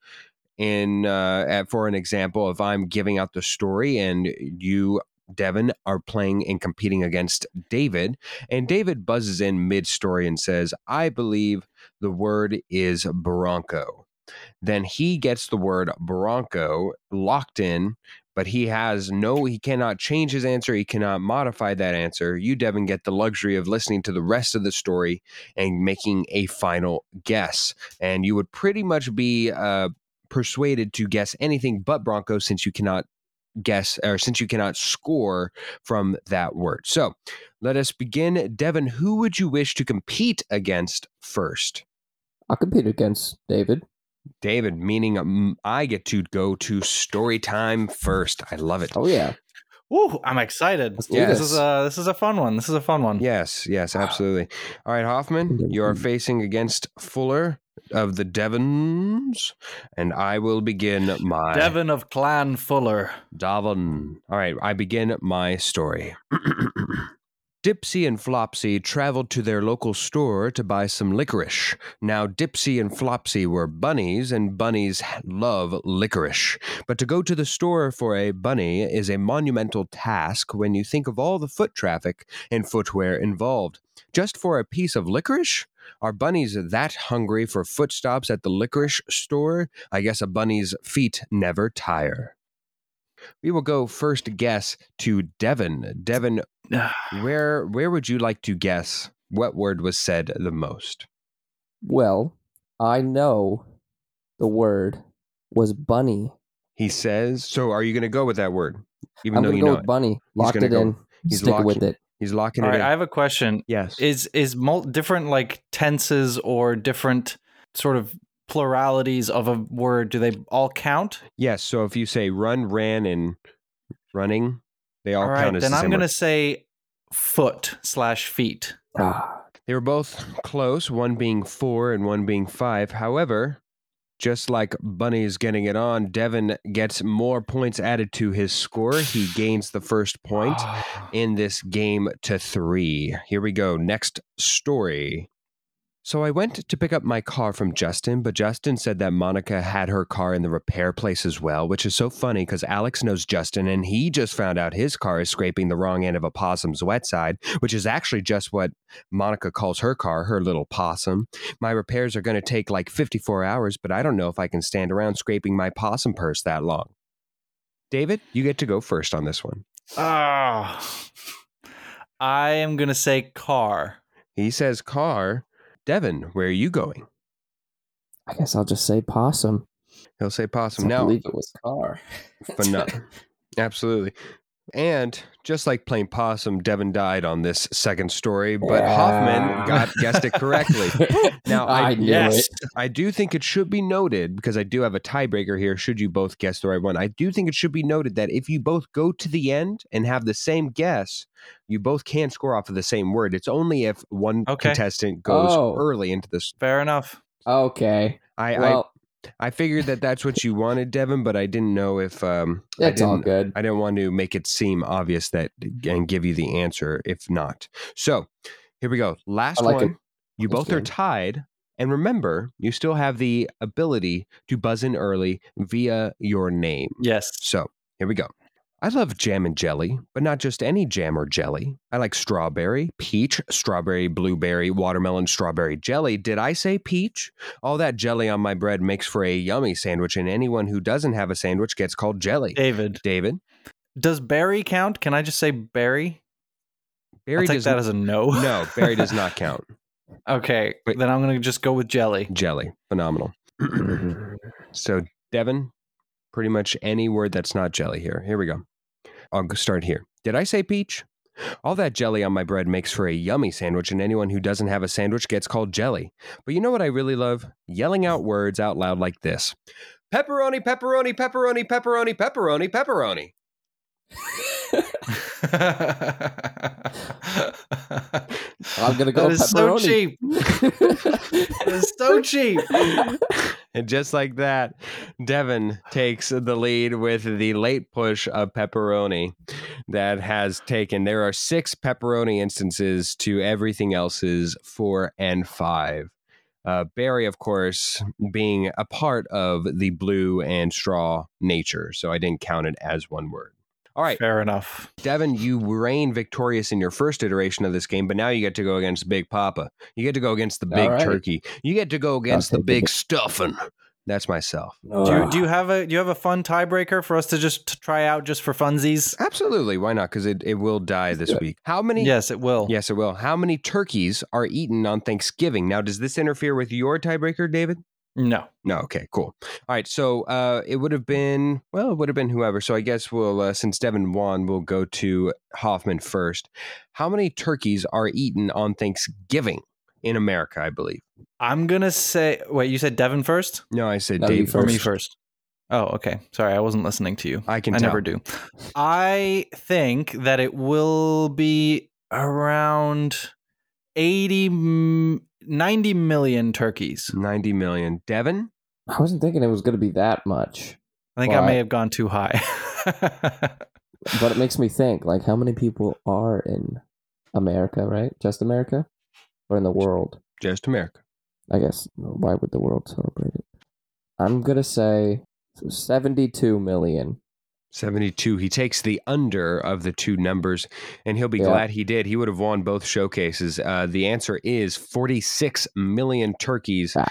Speaker 2: in uh, for an example, if I'm giving out the story and you Devin are playing and competing against David, and David buzzes in mid story and says, I believe the word is Bronco. Then he gets the word Bronco locked in, but he has no, he cannot change his answer. He cannot modify that answer. You, Devin, get the luxury of listening to the rest of the story and making a final guess. And you would pretty much be uh, persuaded to guess anything but Bronco since you cannot guess or since you cannot score from that word. So let us begin. Devin, who would you wish to compete against first?
Speaker 3: I'll compete against David.
Speaker 2: David, meaning um, I get to go to story time first. I love it.
Speaker 3: Oh yeah.
Speaker 1: Woo, I'm excited.
Speaker 3: Let's
Speaker 2: Yes.
Speaker 1: This
Speaker 3: this.
Speaker 1: is a this is a fun one. This is a fun one.
Speaker 2: Yes, yes, absolutely. All right, Hoffman, you are facing against Fuller of the Devins, and I will begin my
Speaker 1: Devin of Clan Fuller.
Speaker 2: Davin. All right, I begin my story. Dipsy and Flopsy traveled to their local store to buy some licorice. Now, Dipsy and Flopsy were bunnies, and bunnies love licorice. But to go to the store for a bunny is a monumental task when you think of all the foot traffic and footwear involved. Just for a piece of licorice? Are bunnies that hungry for footstops at the licorice store? I guess a bunny's feet never tire. We will go first guess to Devin. Devin, where where would you like to guess what word was said the most?
Speaker 3: Well, I know the word was bunny.
Speaker 2: He says. So, are you going to go with that word, even
Speaker 3: I'm
Speaker 2: though
Speaker 3: gonna
Speaker 2: you
Speaker 3: go
Speaker 2: know
Speaker 3: with
Speaker 2: it?
Speaker 3: bunny. Locked it
Speaker 2: go-
Speaker 3: in.
Speaker 2: he's
Speaker 3: Stick
Speaker 2: locking-
Speaker 3: with it.
Speaker 2: He's locking
Speaker 1: All
Speaker 2: it
Speaker 1: right,
Speaker 2: in.
Speaker 1: I have a question.
Speaker 2: yes.
Speaker 1: Is is mul- different like tenses or different sort of pluralities of a word? Do they all count?
Speaker 2: yes. So, if you say run, ran, and running, they all,
Speaker 1: All right,
Speaker 2: count as
Speaker 1: then
Speaker 2: the
Speaker 1: I'm gonna
Speaker 2: word.
Speaker 1: say foot slash feet.
Speaker 3: Ah,
Speaker 2: They were both close, one being four and one being five. However, just like Bunny's getting it on, Devin gets more points added to his score. He gains the first point ah. in this game to three. Here we go. Next story. So I went to pick up my car from Justin, but Justin said that Monica had her car in the repair place as well, which is so funny because Alex knows Justin and he just found out his car is scraping the wrong end of a possum's wet side, which is actually just what Monica calls her car, her little possum. My repairs are going to take like 54 hours, but I don't know if I can stand around scraping my possum purse that long. David, you get to go first on this one.
Speaker 1: Ah. I am going to say car.
Speaker 2: He says car. Devin, where are you going?
Speaker 3: I guess I'll just say possum.
Speaker 2: He'll say possum.
Speaker 3: I
Speaker 2: Now,
Speaker 3: believe it was car.
Speaker 2: but no, absolutely. And just like playing possum, Devin died on this second story, but Hoffman got guessed it correctly. Now, I-
Speaker 3: I
Speaker 1: yes.
Speaker 3: it.
Speaker 2: I do think it should be noted because I do have a tiebreaker here. Should you both guess the right one, I do think it should be noted that if you both go to the end and have the same guess, you both can score off of the same word. It's only if one
Speaker 1: Okay.
Speaker 2: contestant goes
Speaker 3: Oh.
Speaker 2: early into this.
Speaker 1: Fair enough.
Speaker 3: Okay.
Speaker 2: I,
Speaker 3: Well,
Speaker 2: I I figured that that's what you wanted, Devin, but I didn't know if um I
Speaker 3: it's all
Speaker 2: didn't
Speaker 3: good.
Speaker 2: I didn't want to make it seem obvious that and give you the answer if not. So here we go. Last
Speaker 3: like
Speaker 2: one.
Speaker 3: it.
Speaker 2: You both are tied. And remember, you still have the ability to buzz in early via your name.
Speaker 1: Yes.
Speaker 2: So here we go. I love jam and jelly, but not just any jam or jelly. I like strawberry, peach, strawberry, blueberry, watermelon, strawberry jelly. Did I say peach? All that jelly on my bread makes for a yummy sandwich, and anyone who doesn't have a sandwich gets called jelly.
Speaker 1: David,
Speaker 2: David,
Speaker 1: does berry count? Can I just say berry?
Speaker 2: berry
Speaker 1: I'll take
Speaker 2: does
Speaker 1: that as a no.
Speaker 2: no, berry does not count.
Speaker 1: okay,
Speaker 2: Wait.
Speaker 1: then I'm going to just go with jelly.
Speaker 2: Jelly, phenomenal. so Devin, pretty much any word that's not jelly here. Here we go. I'll start here. Did I say peach? All that jelly on my bread makes for a yummy sandwich, and anyone who doesn't have a sandwich gets called jelly. But you know what I really love? Yelling out words out loud like this pepperoni, pepperoni, pepperoni, pepperoni, pepperoni, pepperoni.
Speaker 3: I'm gonna go
Speaker 1: That is so cheap. That is so cheap.
Speaker 2: And just like that, Devin takes the lead with the late push of pepperoni that has taken. There are six pepperoni instances to everything else's four and five. Uh, Barry, of course, being a part of the blue and straw nature. So I didn't count it as one word. All right,
Speaker 1: Fair enough.
Speaker 2: Devin, you reign victorious in your first iteration of this game, but now you get to go against Big Papa. You get to go against the big
Speaker 3: All right.
Speaker 2: turkey. You get to go against the
Speaker 3: the
Speaker 2: big
Speaker 3: big-
Speaker 2: stuffing. That's myself.
Speaker 1: Do you, do you have a do you have a fun tiebreaker for us to just t- try out just for funsies?
Speaker 2: Absolutely. Why not? Because it, it will die this week. How many?
Speaker 1: Yes, it will.
Speaker 2: Yes, it will. How many turkeys are eaten on Thanksgiving? Now, does this interfere with your tiebreaker, David?
Speaker 1: No.
Speaker 2: No. Okay, cool. All right. So uh, it would have been, well, it would have been whoever. So I guess we'll, uh, since Devin won, we'll go to Hoffman first. How many turkeys are eaten on Thanksgiving in America, I believe?
Speaker 1: I'm gonna say. Wait, you said Devin first
Speaker 2: No, I said
Speaker 3: That'd be
Speaker 2: Dave
Speaker 1: or me
Speaker 2: first.
Speaker 1: first? Oh, okay. Sorry, I wasn't listening to you.
Speaker 2: I can
Speaker 1: I
Speaker 2: tell.
Speaker 1: never do. I think that it will be around 80, mm, 90 million turkeys.
Speaker 2: 90 million. Devin?
Speaker 3: I wasn't thinking it was gonna be that much,
Speaker 1: I think I may have gone too high.
Speaker 3: but it makes me think like how many people are in America, right? Just America, or in the world?
Speaker 2: Just America.
Speaker 3: I guess. Why would the world celebrate it? I'm gonna say seventy-two million.
Speaker 2: 72. He takes the under of the two numbers, and he'll be
Speaker 3: Yeah.
Speaker 2: glad he did. He would have won both showcases. Uh, the answer is 46 million turkeys
Speaker 3: Ah.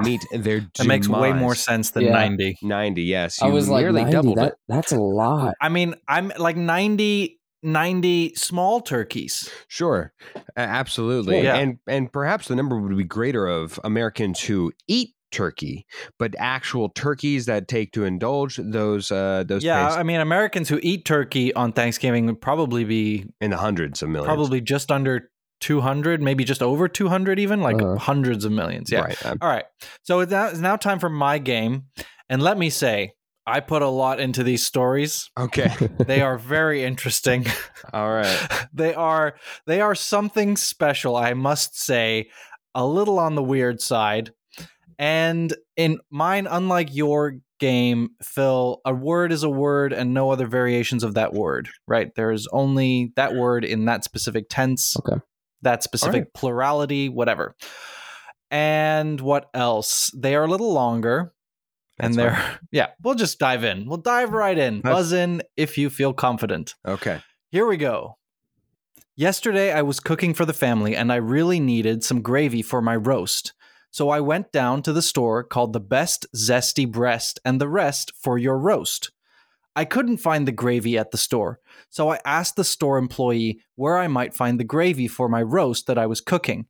Speaker 2: meet their
Speaker 1: that makes way more sense than
Speaker 3: Yeah.
Speaker 1: 90.
Speaker 2: 90, yes.
Speaker 3: I
Speaker 2: You
Speaker 3: was like 90.
Speaker 2: doubled
Speaker 3: That
Speaker 2: it.
Speaker 3: that's a lot.
Speaker 1: I mean, I'm like 90, 90 small turkeys.
Speaker 2: Sure. Absolutely.
Speaker 1: Sure. Yeah.
Speaker 2: And and perhaps the number would be greater of Americans who eat turkey, but actual turkeys that take to indulge those uh those
Speaker 1: yeah, I mean, Americans who eat turkey on Thanksgiving would probably be
Speaker 2: in the hundreds of millions.
Speaker 1: probably just under 200, maybe just over 200, even like
Speaker 3: Uh-huh.
Speaker 1: hundreds of millions. Yeah.
Speaker 2: Right.
Speaker 1: All right. So it's now, it's now time for my game. And let me say, I put a lot into these stories.
Speaker 2: okay.
Speaker 1: They are very interesting.
Speaker 2: All right.
Speaker 1: they are they are something special, I must say, a little on the weird side. And in mine, unlike your game, Phil, a word is a word and no other variations of that word, right? There's only that word in that specific tense,
Speaker 3: Okay.
Speaker 1: that specific
Speaker 2: right.
Speaker 1: plurality, whatever. And what else? They are a little longer. and
Speaker 2: That's
Speaker 1: they're, yeah, we'll just dive in. We'll dive right in.
Speaker 2: That's-
Speaker 1: Buzz in if you feel confident.
Speaker 2: Okay.
Speaker 1: Here we go. Yesterday, I was cooking for the family and I really needed some gravy for my roast. So I went down to the store called the Best Zesty Breast and the rest for your roast. I couldn't find the gravy at the store, so I asked the store employee where I might find the gravy for my roast that I was cooking.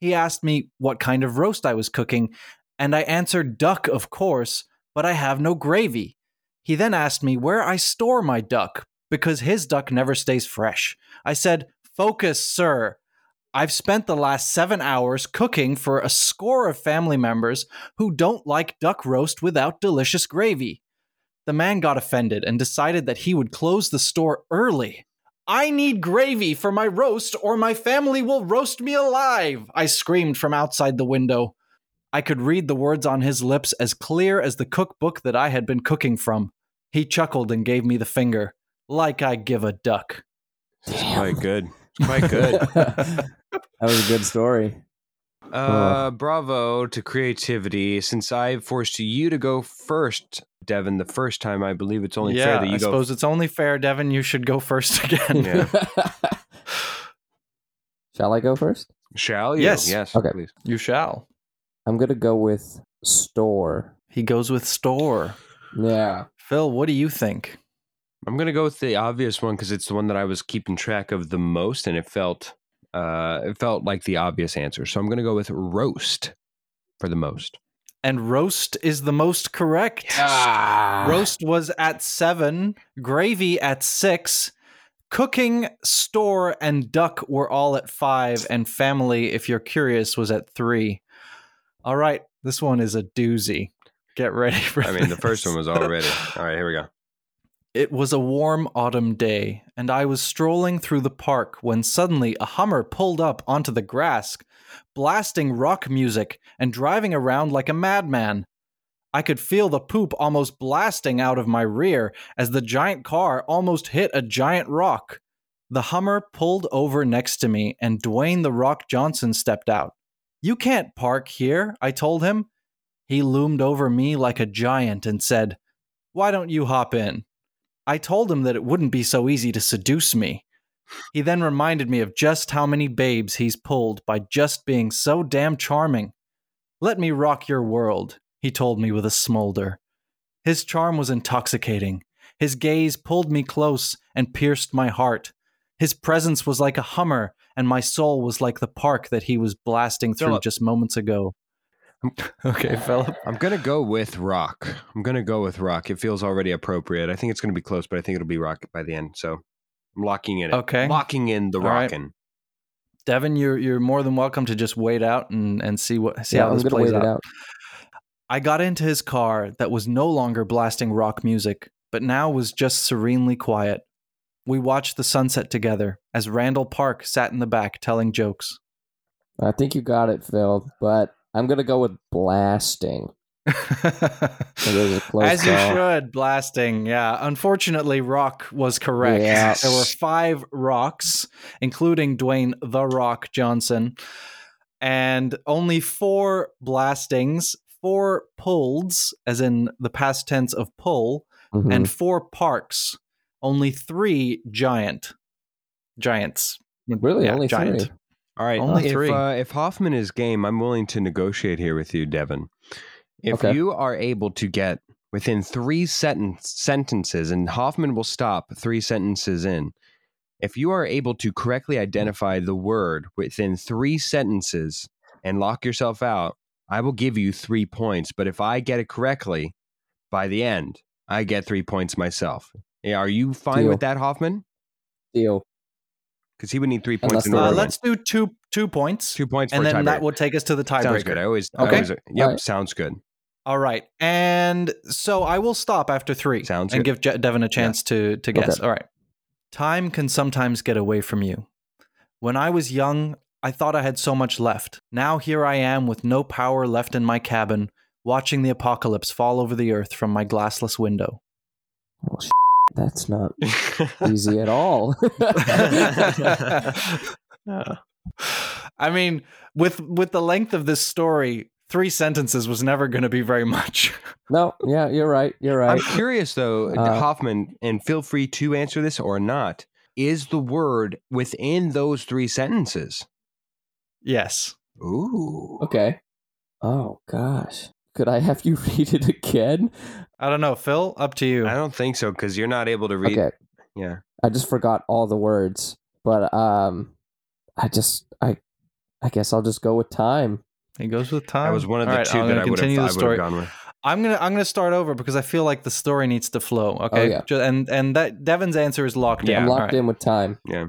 Speaker 1: He asked me what kind of roast I was cooking, and I answered duck, of course, but I have no gravy. He then asked me where I store my duck, because his duck never stays fresh. I said, Focus, sir. I've spent the last seven hours cooking for a score of family members who don't like duck roast without delicious gravy. The man got offended and decided that he would close the store early. I need gravy for my roast, or my family will roast me alive, I screamed from outside the window. I could read the words on his lips as clear as the cookbook that I had been cooking from. He chuckled and gave me the finger, like I give a duck.
Speaker 2: It's quite good. It's quite good.
Speaker 3: that was a good story.
Speaker 2: Uh, bravo to creativity. Since I forced you to go first, Devin, the first time, I believe it's only fair
Speaker 1: yeah,
Speaker 2: that you
Speaker 1: I
Speaker 2: go.
Speaker 1: suppose it's only fair, Devin. You should go first again.
Speaker 2: Yeah.
Speaker 3: Shall I go first?
Speaker 2: Shall you?
Speaker 1: Yes.
Speaker 2: Yes.
Speaker 3: Okay.
Speaker 2: Please.
Speaker 1: You shall.
Speaker 3: I'm gonna go with store.
Speaker 1: He goes with store.
Speaker 3: Yeah.
Speaker 1: Phil, what do you think?
Speaker 2: I'm gonna go with the obvious one because it's the one that I was keeping track of the most, and it felt, uh, it felt like the obvious answer. So I'm gonna go with roast for the most.
Speaker 1: And roast is the most correct.
Speaker 3: Ah.
Speaker 1: Roast was at seven, gravy at six, cooking, store, and duck were all at five, and family, if you're curious, was at three. All right, this one is a doozy. Get ready for
Speaker 2: I mean, the first one was already. All right, here we go.
Speaker 1: It was a warm autumn day, and I was strolling through the park when suddenly a Hummer pulled up onto the grass, blasting rock music and driving around like a madman. I could feel the poop almost blasting out of my rear as the giant car almost hit a giant rock. The Hummer pulled over next to me, and Dwayne the Rock Johnson stepped out. You can't park here, I told him. He loomed over me like a giant and said, Why don't you hop in? I told him that it wouldn't be so easy to seduce me. He then reminded me of just how many babes he's pulled by just being so damn charming. Let me rock your world, he told me with a smolder. His charm was intoxicating. His gaze pulled me close and pierced my heart. His presence was like a hummer, and my soul was like the park that he was blasting through just moments ago. okay, Philip.
Speaker 2: I'm gonna go with rock. I'm gonna go with rock. It feels already appropriate. I think it's gonna be close, but I think it'll be rock by the end. So I'm locking in. It.
Speaker 1: Okay.
Speaker 2: Locking in the
Speaker 1: All right.
Speaker 2: rockin'.
Speaker 1: Devin, you're you're more than welcome to just wait out and, and see what see
Speaker 3: yeah,
Speaker 1: how
Speaker 3: I'm
Speaker 1: this plays
Speaker 3: wait
Speaker 1: out.
Speaker 3: it out.
Speaker 1: I got into his car that was no longer blasting rock music, but now was just serenely quiet. We watched the sunset together as Randall Park sat in the back telling jokes.
Speaker 3: I think you got it, Phil. But I'm gonna go with blasting. It was a close
Speaker 1: As you should, blasting. Yeah. Unfortunately, rock was correct.
Speaker 3: Yeah.
Speaker 1: There were five rocks, including Dwayne The Rock Johnson, and only four blastings, four pulls, as in the past tense of pull,
Speaker 3: Mhm.
Speaker 1: and four parks. Only three giant. Giants.
Speaker 3: really
Speaker 1: yeah,
Speaker 3: only
Speaker 1: giant.
Speaker 3: three.
Speaker 2: All right.
Speaker 1: Only
Speaker 2: if,
Speaker 1: three.
Speaker 2: Uh, if Hoffman is game, I'm willing to negotiate here with you, Devin. If
Speaker 3: Okay.
Speaker 2: you are able to get within three sentence, sentences, and Hoffman will stop three sentences in, if you are able to correctly identify the word within three sentences and lock yourself out, I will give you three points. But if I get it correctly by the end, I get three points myself. Are you fine
Speaker 3: Deal.
Speaker 2: with that, Hoffman?
Speaker 3: Deal.
Speaker 2: Because he would need three points in
Speaker 3: the
Speaker 2: order.
Speaker 1: Uh,
Speaker 2: to
Speaker 1: let's do two two points.
Speaker 2: Two points
Speaker 1: and
Speaker 2: a
Speaker 1: then that
Speaker 2: tiebreaker.
Speaker 1: will take us to the tiebreaker.
Speaker 2: Sounds good. I always, I
Speaker 1: Okay.
Speaker 2: always yep,
Speaker 3: Alright.
Speaker 2: sounds good.
Speaker 1: All right. And so I will stop after three
Speaker 2: Sounds
Speaker 1: and
Speaker 2: good.
Speaker 1: give Je- Devin a chance to, to guess.
Speaker 3: Okay.
Speaker 1: All right. Time can sometimes get away from you. When I was young, I thought I had so much left. Now here I am with no power left in my cabin, watching the apocalypse fall over the earth from my glassless window.
Speaker 3: Well, sh- that's not easy at all.
Speaker 1: I mean, with with the length of this story, three sentences was never going to be very much.
Speaker 3: No, yeah, you're right. You're right.
Speaker 2: I'm curious though,
Speaker 3: Uh,
Speaker 2: Hoffman, and feel free to answer this or not. Is the word within those three sentences?
Speaker 1: yes.
Speaker 2: Ooh.
Speaker 3: Okay. Oh gosh. Could I have you read it again?
Speaker 1: I don't know, Phil. Up to you.
Speaker 2: I don't think so because you're not able to read.
Speaker 3: Okay.
Speaker 2: Yeah.
Speaker 3: I just forgot all the words, but um, I just I, I guess I'll just go with time.
Speaker 1: It goes with time.
Speaker 2: That was one of the
Speaker 1: right,
Speaker 2: two
Speaker 1: I'm
Speaker 2: that
Speaker 1: gonna
Speaker 2: I would have
Speaker 1: continue the
Speaker 2: would have
Speaker 1: story.
Speaker 2: gone with.
Speaker 1: I'm gonna I'm gonna start over because I feel like the story needs to flow. Okay,
Speaker 3: Oh,
Speaker 1: yeah. And and that Devin's answer is locked
Speaker 2: Yeah.
Speaker 1: in.
Speaker 3: I'm locked
Speaker 1: right.
Speaker 3: in with time.
Speaker 2: Yeah.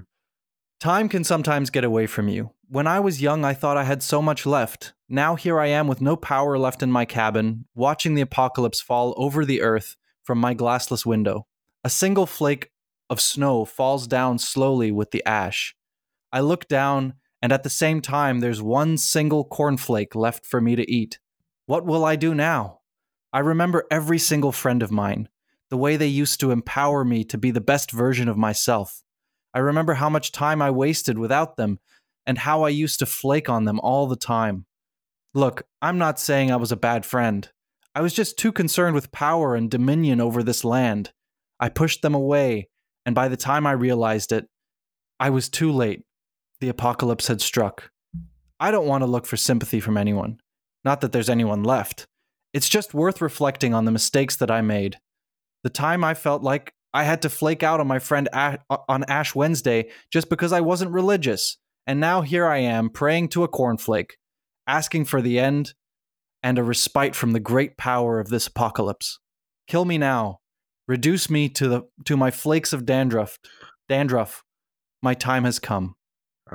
Speaker 1: Time can sometimes get away from you. When I was young, I thought I had so much left. Now here I am with no power left in my cabin, watching the apocalypse fall over the earth from my glassless window. A single flake of snow falls down slowly with the ash. I look down, and at the same time, there's one single cornflake left for me to eat. What will I do now? I remember every single friend of mine, the way they used to empower me to be the best version of myself. I remember how much time I wasted without them and how I used to flake on them all the time. Look, I'm not saying I was a bad friend. I was just too concerned with power and dominion over this land. I pushed them away, and by the time I realized it, I was too late. The apocalypse had struck. I don't want to look for sympathy from anyone. Not that there's anyone left. It's just worth reflecting on the mistakes that I made. The time I felt like I had to flake out on my friend A- uh, on Ash Wednesday just because I wasn't religious. And now here I am praying to a cornflake, asking for the end and a respite from the great power of this apocalypse. Kill me now. Reduce me to the to my flakes of dandruff. Dandruff. My time has come.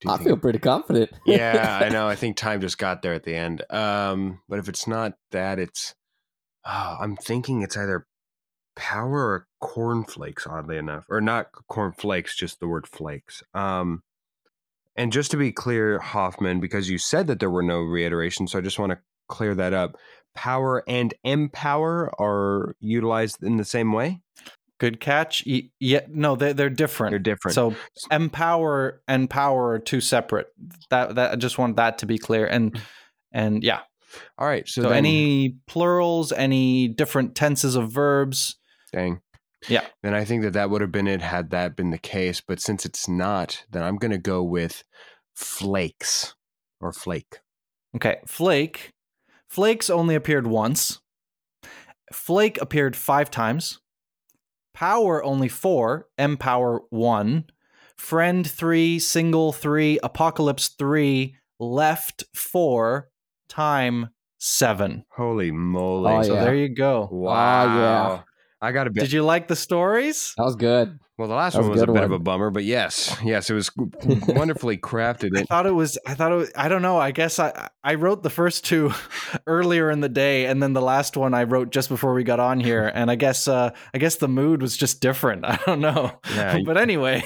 Speaker 2: Do you
Speaker 3: I
Speaker 2: think-
Speaker 3: feel pretty confident.
Speaker 2: yeah, I know. I think time just got there at the end. Um, but if it's not that, it's. Oh, I'm thinking it's either power or cornflakes. Oddly enough, or not cornflakes, just the word flakes. Um, and just to be clear, Hoffman, because you said that there were no reiterations, so I just want to clear that up. Power and empower are utilized in the same way.
Speaker 1: Good catch. Yeah, no, they're they're different.
Speaker 2: They're different.
Speaker 1: So empower and power are two separate. That that I just want that to be clear. And mm. and yeah.
Speaker 2: All right. So,
Speaker 1: So,
Speaker 2: then,
Speaker 1: any plurals, any different tenses of verbs.
Speaker 2: Dang.
Speaker 1: Yeah.
Speaker 2: Then I think that that would have been it had that been the case. But since it's not, then I'm going to go with flakes or flake.
Speaker 1: Okay, flake. Flakes only appeared once. Flake appeared five times. Power only four. Empower one. Friend three. Single three. Apocalypse three. Left four. Time seven.
Speaker 2: Holy moly.
Speaker 3: Oh,
Speaker 1: So
Speaker 3: yeah.
Speaker 1: there you go.
Speaker 2: Ah, wow.
Speaker 3: yeah.
Speaker 2: I got a bit.
Speaker 1: Did you like the stories?
Speaker 3: That was good.
Speaker 2: well, the last
Speaker 3: was
Speaker 2: one was a
Speaker 3: good
Speaker 2: bit of a bummer, but yes, yes, it was wonderfully crafted.
Speaker 1: I thought it was. I thought it. Was, I don't know. I guess I I wrote the first two earlier in the day, and then the last one I wrote just before we got on here. And I guess uh I guess the mood was just different. I don't know.
Speaker 2: Yeah.
Speaker 1: but anyway,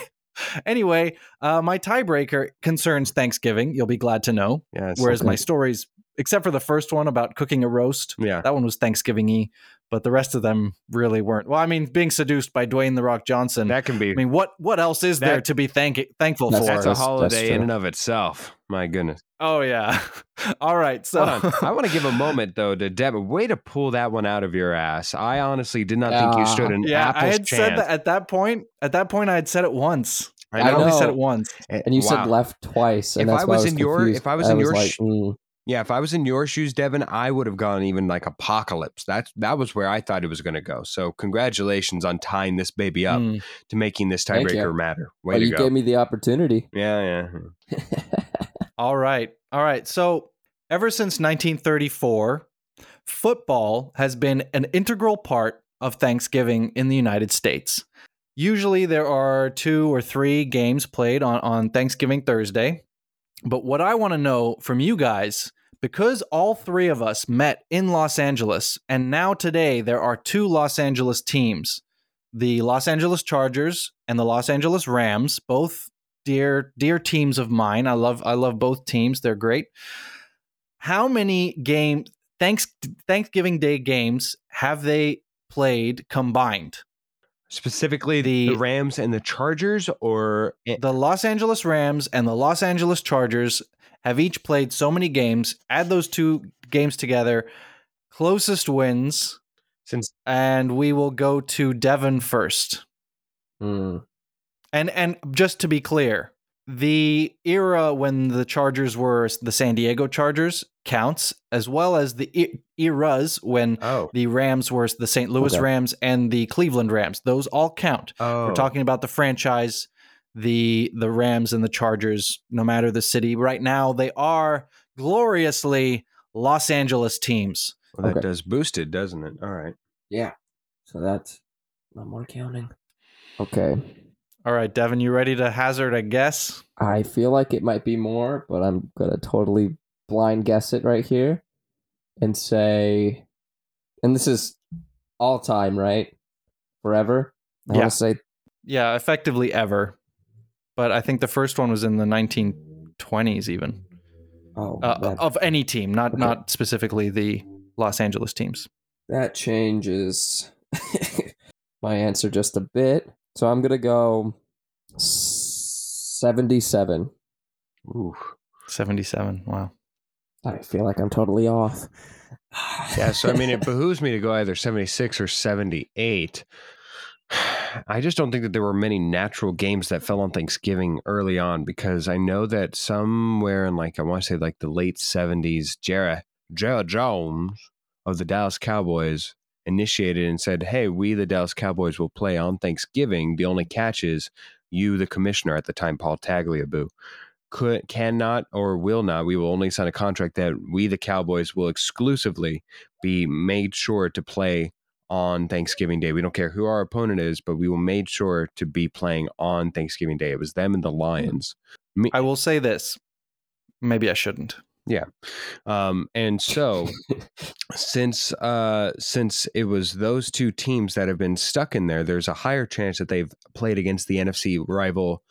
Speaker 1: anyway, uh, my tiebreaker concerns Thanksgiving. You'll be glad to know.
Speaker 2: yes.
Speaker 1: Whereas
Speaker 3: okay.
Speaker 1: my stories, except for the first one about cooking a roast,
Speaker 2: yeah.
Speaker 1: that one was Thanksgiving-y. But the rest of them really weren't. Well, I mean, being seduced by Dwayne the Rock Johnson.
Speaker 2: That can be.
Speaker 1: I mean, what what else is there to be thank thankful
Speaker 3: That's-
Speaker 1: for?
Speaker 2: that's a
Speaker 3: that's
Speaker 2: holiday in and of itself. My goodness.
Speaker 1: Oh yeah. All right. So
Speaker 2: Hold on. I want to give a moment though to Deb. Way to pull that one out of your ass. I honestly did not think you stood an
Speaker 1: yeah,
Speaker 2: apple's
Speaker 1: I had
Speaker 2: chance.
Speaker 1: said that at that point. At that point, I had said it once.
Speaker 2: I
Speaker 1: I, only said it once.
Speaker 3: And you
Speaker 2: Wow.
Speaker 3: said left twice, and
Speaker 2: If
Speaker 3: that's
Speaker 2: I
Speaker 3: why
Speaker 2: was
Speaker 3: I was
Speaker 2: in your-
Speaker 3: confused.
Speaker 2: if I was in your
Speaker 3: like,
Speaker 2: sh-
Speaker 3: mm,
Speaker 2: Yeah, if I was in your shoes, Devin, I would have gone even like apocalypse. That's that was where I thought it was going to go. So congratulations on tying this baby up
Speaker 1: Mm.
Speaker 2: to making this tiebreaker matter. Way
Speaker 3: well,
Speaker 2: to
Speaker 3: you
Speaker 2: go!
Speaker 3: gave me the opportunity.
Speaker 2: yeah, yeah.
Speaker 1: All right. All right. So, ever since 1934, football has been an integral part of Thanksgiving in the United States. Usually, there are two or three games played on, on Thanksgiving Thursday. But what I want to know from you guys, because all three of us met in Los Angeles, and now today there are two Los Angeles teams the Los Angeles Chargers and the Los Angeles Rams, both dear dear teams of mine. I love I love both teams. They're great. How many game thanks Thanksgiving Day games have they played combined?
Speaker 2: Specifically, the,
Speaker 1: The-
Speaker 2: Rams and the Chargers, or
Speaker 1: The Los Angeles Rams and the Los Angeles Chargers have each played so many games. Add those two games together, closest wins,
Speaker 2: since
Speaker 1: and we will go to Devin first.
Speaker 3: Hmm.
Speaker 1: And and just to be clear, the era when the Chargers were the San Diego Chargers counts, as well as the eras when
Speaker 2: oh
Speaker 1: the Rams were the St. Louis
Speaker 3: Okay.
Speaker 1: Rams and the Cleveland Rams. Those all count.
Speaker 2: oh
Speaker 1: We're talking about the franchise, the the Rams and the Chargers. No matter the city, right now they are gloriously Los Angeles teams.
Speaker 2: well, that
Speaker 3: Okay.
Speaker 2: does boosted, doesn't it? All right.
Speaker 3: Yeah. So that's no more counting. Okay.
Speaker 1: All right, Devin, you ready to hazard a guess?
Speaker 3: I feel like it might be more, but I'm gonna totally blind guess it right here and say, and this is all time, right? Forever. I
Speaker 1: Yeah.
Speaker 3: want to say
Speaker 1: Yeah, effectively ever. But I think the first one was in the 1920s, even
Speaker 3: oh
Speaker 1: uh, of any team, not
Speaker 3: Okay.
Speaker 1: not specifically the Los Angeles teams.
Speaker 3: that changes my answer just a bit. So I'm gonna go seventy-seven.
Speaker 2: Ooh.
Speaker 1: 77. Wow.
Speaker 3: I feel like I'm totally off.
Speaker 2: Yeah, so I mean, it behooves me to go either 76 or 78. I just don't think that there were many natural games that fell on Thanksgiving early on because I know that somewhere in like, I want to say like the late 70s, Jerry, Jerry Jones of the Dallas Cowboys initiated and said, Hey, we, the Dallas Cowboys, will play on Thanksgiving. The only catch is you, the commissioner at the time, Paul Tagliabue, could cannot or will not. We will only sign a contract that we, the Cowboys, will exclusively be made sure to play on Thanksgiving Day. We don't care who our opponent is, but we will made sure to be playing on Thanksgiving Day. It was them and the hmm. Lions. Me,
Speaker 1: I will say this. Maybe I shouldn't.
Speaker 2: Um, and so since uh, since it was those two teams that have been stuck in there, there's a higher chance that they've played against the NFC rival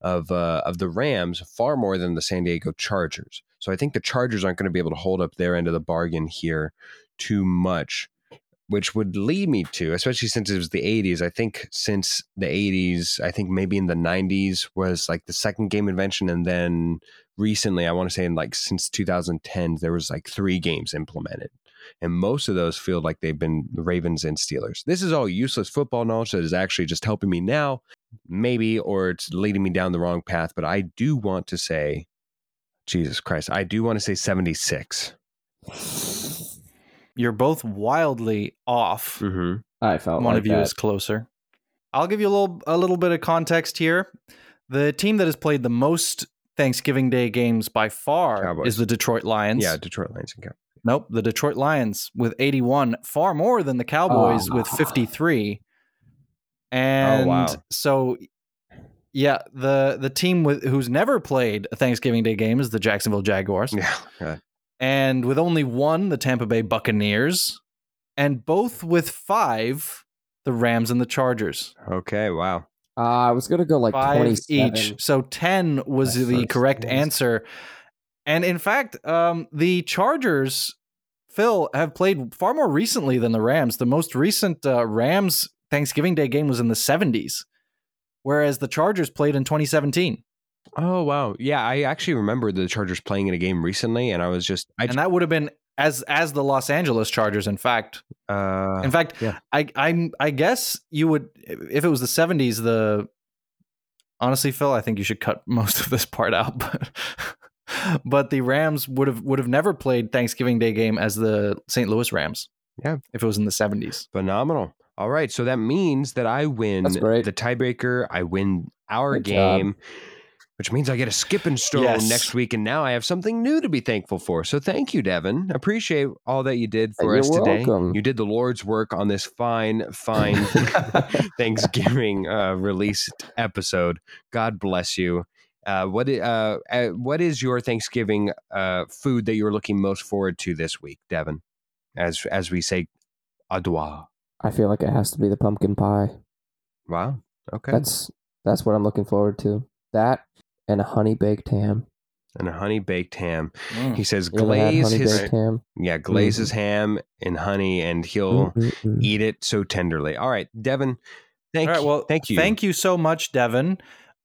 Speaker 2: of uh, of the Rams far more than the San Diego Chargers. So I think the Chargers aren't going to be able to hold up their end of the bargain here too much, which would lead me to, especially since it was the 80s. I think since the 80s, I think maybe in the 90s was like the second game invention, and then recently, I want to say in like since 2010, there was like three games implemented. And most of those feel like they've been Ravens and Steelers. This is all useless football knowledge that is actually just helping me now, maybe, or it's leading me down the wrong path. But I do want to say, Jesus Christ, I do want to say 76.
Speaker 1: You're both wildly off.
Speaker 2: Mm-hmm.
Speaker 3: I felt
Speaker 1: One
Speaker 3: like
Speaker 1: of you
Speaker 3: that.
Speaker 1: is closer. I'll give you a little a little bit of context here. The team that has played the most Thanksgiving Day games by far
Speaker 2: Cowboys.
Speaker 1: is the Detroit Lions.
Speaker 2: Yeah, Detroit Lions and Cowboys.
Speaker 1: Nope, the Detroit Lions with 81, far more than the Cowboys
Speaker 3: Oh.
Speaker 1: with 53. And
Speaker 2: wow.
Speaker 1: so yeah, the the team with who's never played a Thanksgiving Day game is the Jacksonville Jaguars.
Speaker 2: Yeah. God.
Speaker 1: And with only one, the Tampa Bay Buccaneers, and both with 5, the Rams and the Chargers.
Speaker 2: Okay. Wow.
Speaker 3: Uh, I was gonna go like
Speaker 1: five
Speaker 3: twenty-seven.
Speaker 1: each. So 10 was
Speaker 3: My
Speaker 1: the correct
Speaker 3: guess.
Speaker 1: answer. And in fact, um, the Chargers, Phil, have played far more recently than the Rams. The most recent uh, Rams Thanksgiving Day game was in the 70s, whereas the Chargers played in 2017.
Speaker 2: Oh wow. Yeah, I actually remember the Chargers playing in a game recently, and I was just I
Speaker 1: and that would have been as as the Los Angeles Chargers, in fact.
Speaker 2: uh,
Speaker 1: In fact,
Speaker 2: yeah.
Speaker 1: I I'm I guess you would if it was the 70s, the honestly, Phil, I think you should cut most of this part out. But but the Rams would have would have never played Thanksgiving Day game as the St. Louis Rams.
Speaker 2: Yeah.
Speaker 1: If it was in the 70s.
Speaker 2: phenomenal. All right, so that means that I win the tiebreaker. I win our
Speaker 3: Good job.
Speaker 2: Which means I get a skipping stone
Speaker 1: Yes.
Speaker 2: next week, and now I have something new to be thankful for. So thank you, Devin. Appreciate all that you did for
Speaker 3: You're
Speaker 2: us today.
Speaker 3: welcome.
Speaker 2: You did the Lord's work on this fine, fine Thanksgiving uh, released episode. God bless you. Uh, what uh, uh, what is your Thanksgiving uh, food that you're looking most forward to this week, Devin? As as we say, adwa.
Speaker 3: I feel like it has to be the pumpkin pie.
Speaker 2: Wow. Okay.
Speaker 3: That's that's what I'm looking forward to. That and a honey baked ham.
Speaker 2: and a honey baked ham. He says
Speaker 3: You ever
Speaker 2: glaze his
Speaker 3: ham?
Speaker 2: yeah glaze
Speaker 3: Mm-hmm.
Speaker 2: his ham in honey, and he'll
Speaker 3: Mm-mm-mm.
Speaker 2: eat it so tenderly. All right, Devin. Thank
Speaker 1: All right.
Speaker 2: you.
Speaker 1: Well,
Speaker 2: thank you.
Speaker 1: Thank you so much, Devin,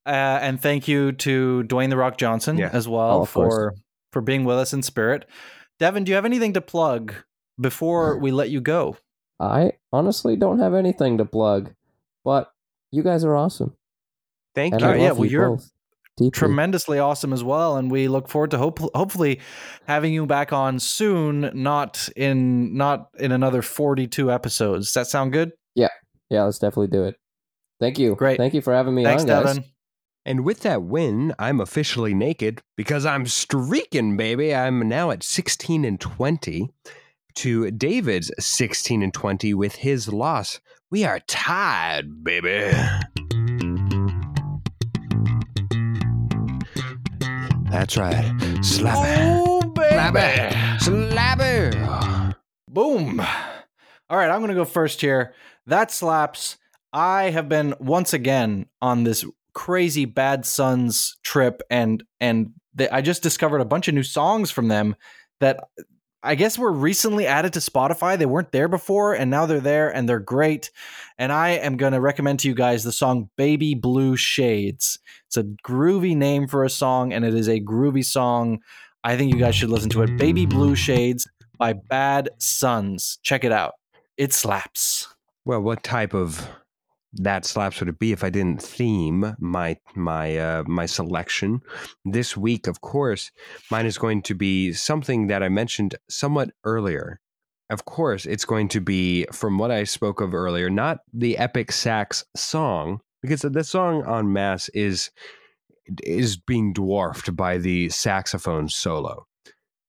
Speaker 1: uh, and thank you to Dwayne the Rock Johnson
Speaker 2: Yeah.
Speaker 1: as well
Speaker 3: Oh, of course.
Speaker 1: for for being with us in spirit. Devin, do you have anything to plug before we let you go?
Speaker 3: I honestly don't have anything to plug, but you guys are awesome.
Speaker 2: Thank
Speaker 3: And
Speaker 2: you.
Speaker 3: I love
Speaker 1: yeah, well,
Speaker 3: you
Speaker 1: you're
Speaker 3: both deeply.
Speaker 1: Tremendously awesome as well, and we look forward to hope hopefully having you back on soon. Not in not in another forty two episodes. Does that sound good?
Speaker 3: Yeah, yeah let's definitely do it. Thank you.
Speaker 1: Great.
Speaker 3: Thank you for having me
Speaker 1: Thanks,
Speaker 3: on, guys.
Speaker 1: Devin.
Speaker 2: And with that win, I'm officially naked because I'm streaking, baby. I'm now at 16 and 20 to David's 16 and 20 with his loss. We are tied, baby. That's right. Slap it.
Speaker 1: Oh,
Speaker 2: Slap it. Slap it.
Speaker 1: Boom. All right, I'm going to go first here. That slaps. I have been once again on this crazy Bad Suns trip, and and they, I just discovered a bunch of new songs from them that I guess we were recently added to Spotify. They weren't there before, and now they're there, and they're great. And I am going to recommend to you guys the song "Baby Blue Shades." It's a groovy name for a song, and it is a groovy song. I think you guys should listen to it. "Baby Blue Shades." by Bad Suns. Check it out. It slaps.
Speaker 2: Well, what type of that slaps would it be if I didn't theme my my uh, my selection this week? Of course, mine is going to be something that I mentioned somewhat earlier. Of course, it's going to be from what I spoke of earlier, not the epic sax song, because the song on Mass is is being dwarfed by the saxophone solo.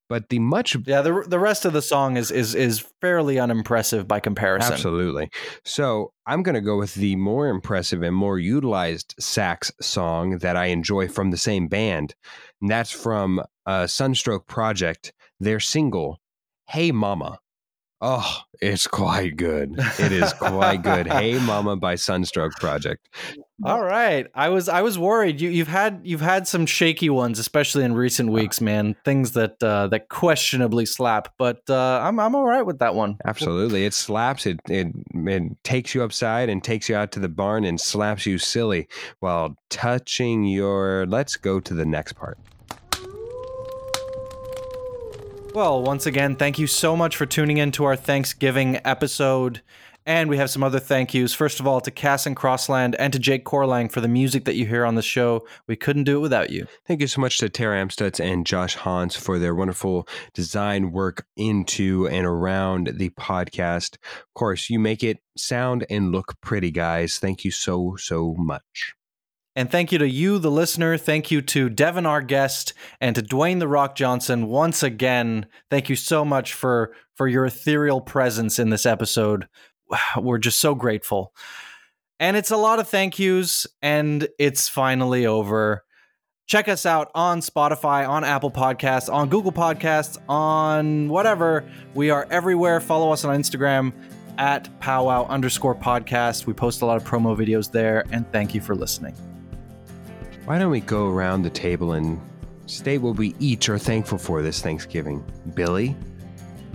Speaker 2: But the much
Speaker 1: Yeah, the the rest of the song is is is fairly unimpressive by comparison.
Speaker 2: Absolutely. So I'm going to go with the more impressive and more utilized sax song that I enjoy from the same band. And that's from uh, Sunstroke Project, their single, Hey Mama. Oh, it's quite good. It is quite good. hey Mama by Sunstroke Project.
Speaker 1: All right. I was I was worried. You you've had you've had some shaky ones, especially in recent weeks, man. Things that uh, that questionably slap, but uh, I'm I'm all right with that one.
Speaker 2: Absolutely. It slaps. It, it it takes you upside and takes you out to the barn and slaps you silly while touching your let's go to the next part.
Speaker 1: Well, once again, thank you so much for tuning in to our Thanksgiving episode. And we have some other thank yous. First of all, to Cass and Crossland and to Jake Corlang for the music that you hear on the show. We couldn't do it without you.
Speaker 2: Thank you so much to Tara Amstutz and Josh Hans for their wonderful design work into and around the podcast. Of course, you make it sound and look pretty, guys. Thank you so, so much.
Speaker 1: And thank you to you, the listener. Thank you to Devin, our guest, and to Dwayne the Rock Johnson once again. Thank you so much for for your ethereal presence in this episode. We're just so grateful. And it's a lot of thank yous, and it's finally over. Check us out on Spotify, on Apple Podcasts, on Google Podcasts, on whatever. We are everywhere. Follow us on Instagram at powwow underscore podcast. We post a lot of promo videos there, and thank you for listening.
Speaker 2: Why don't we go around the table and state what we each are thankful for this Thanksgiving? Billy?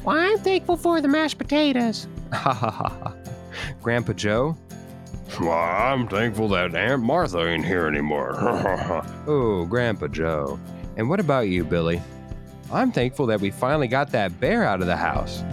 Speaker 4: Well, I'm thankful for the mashed potatoes.
Speaker 2: Ha ha ha ha. Grandpa Joe? Well, I'm thankful that Aunt Martha ain't here anymore. Ha ha ha. Oh, Grandpa Joe. And what about you, Billy? I'm thankful that we finally got that bear out of the house.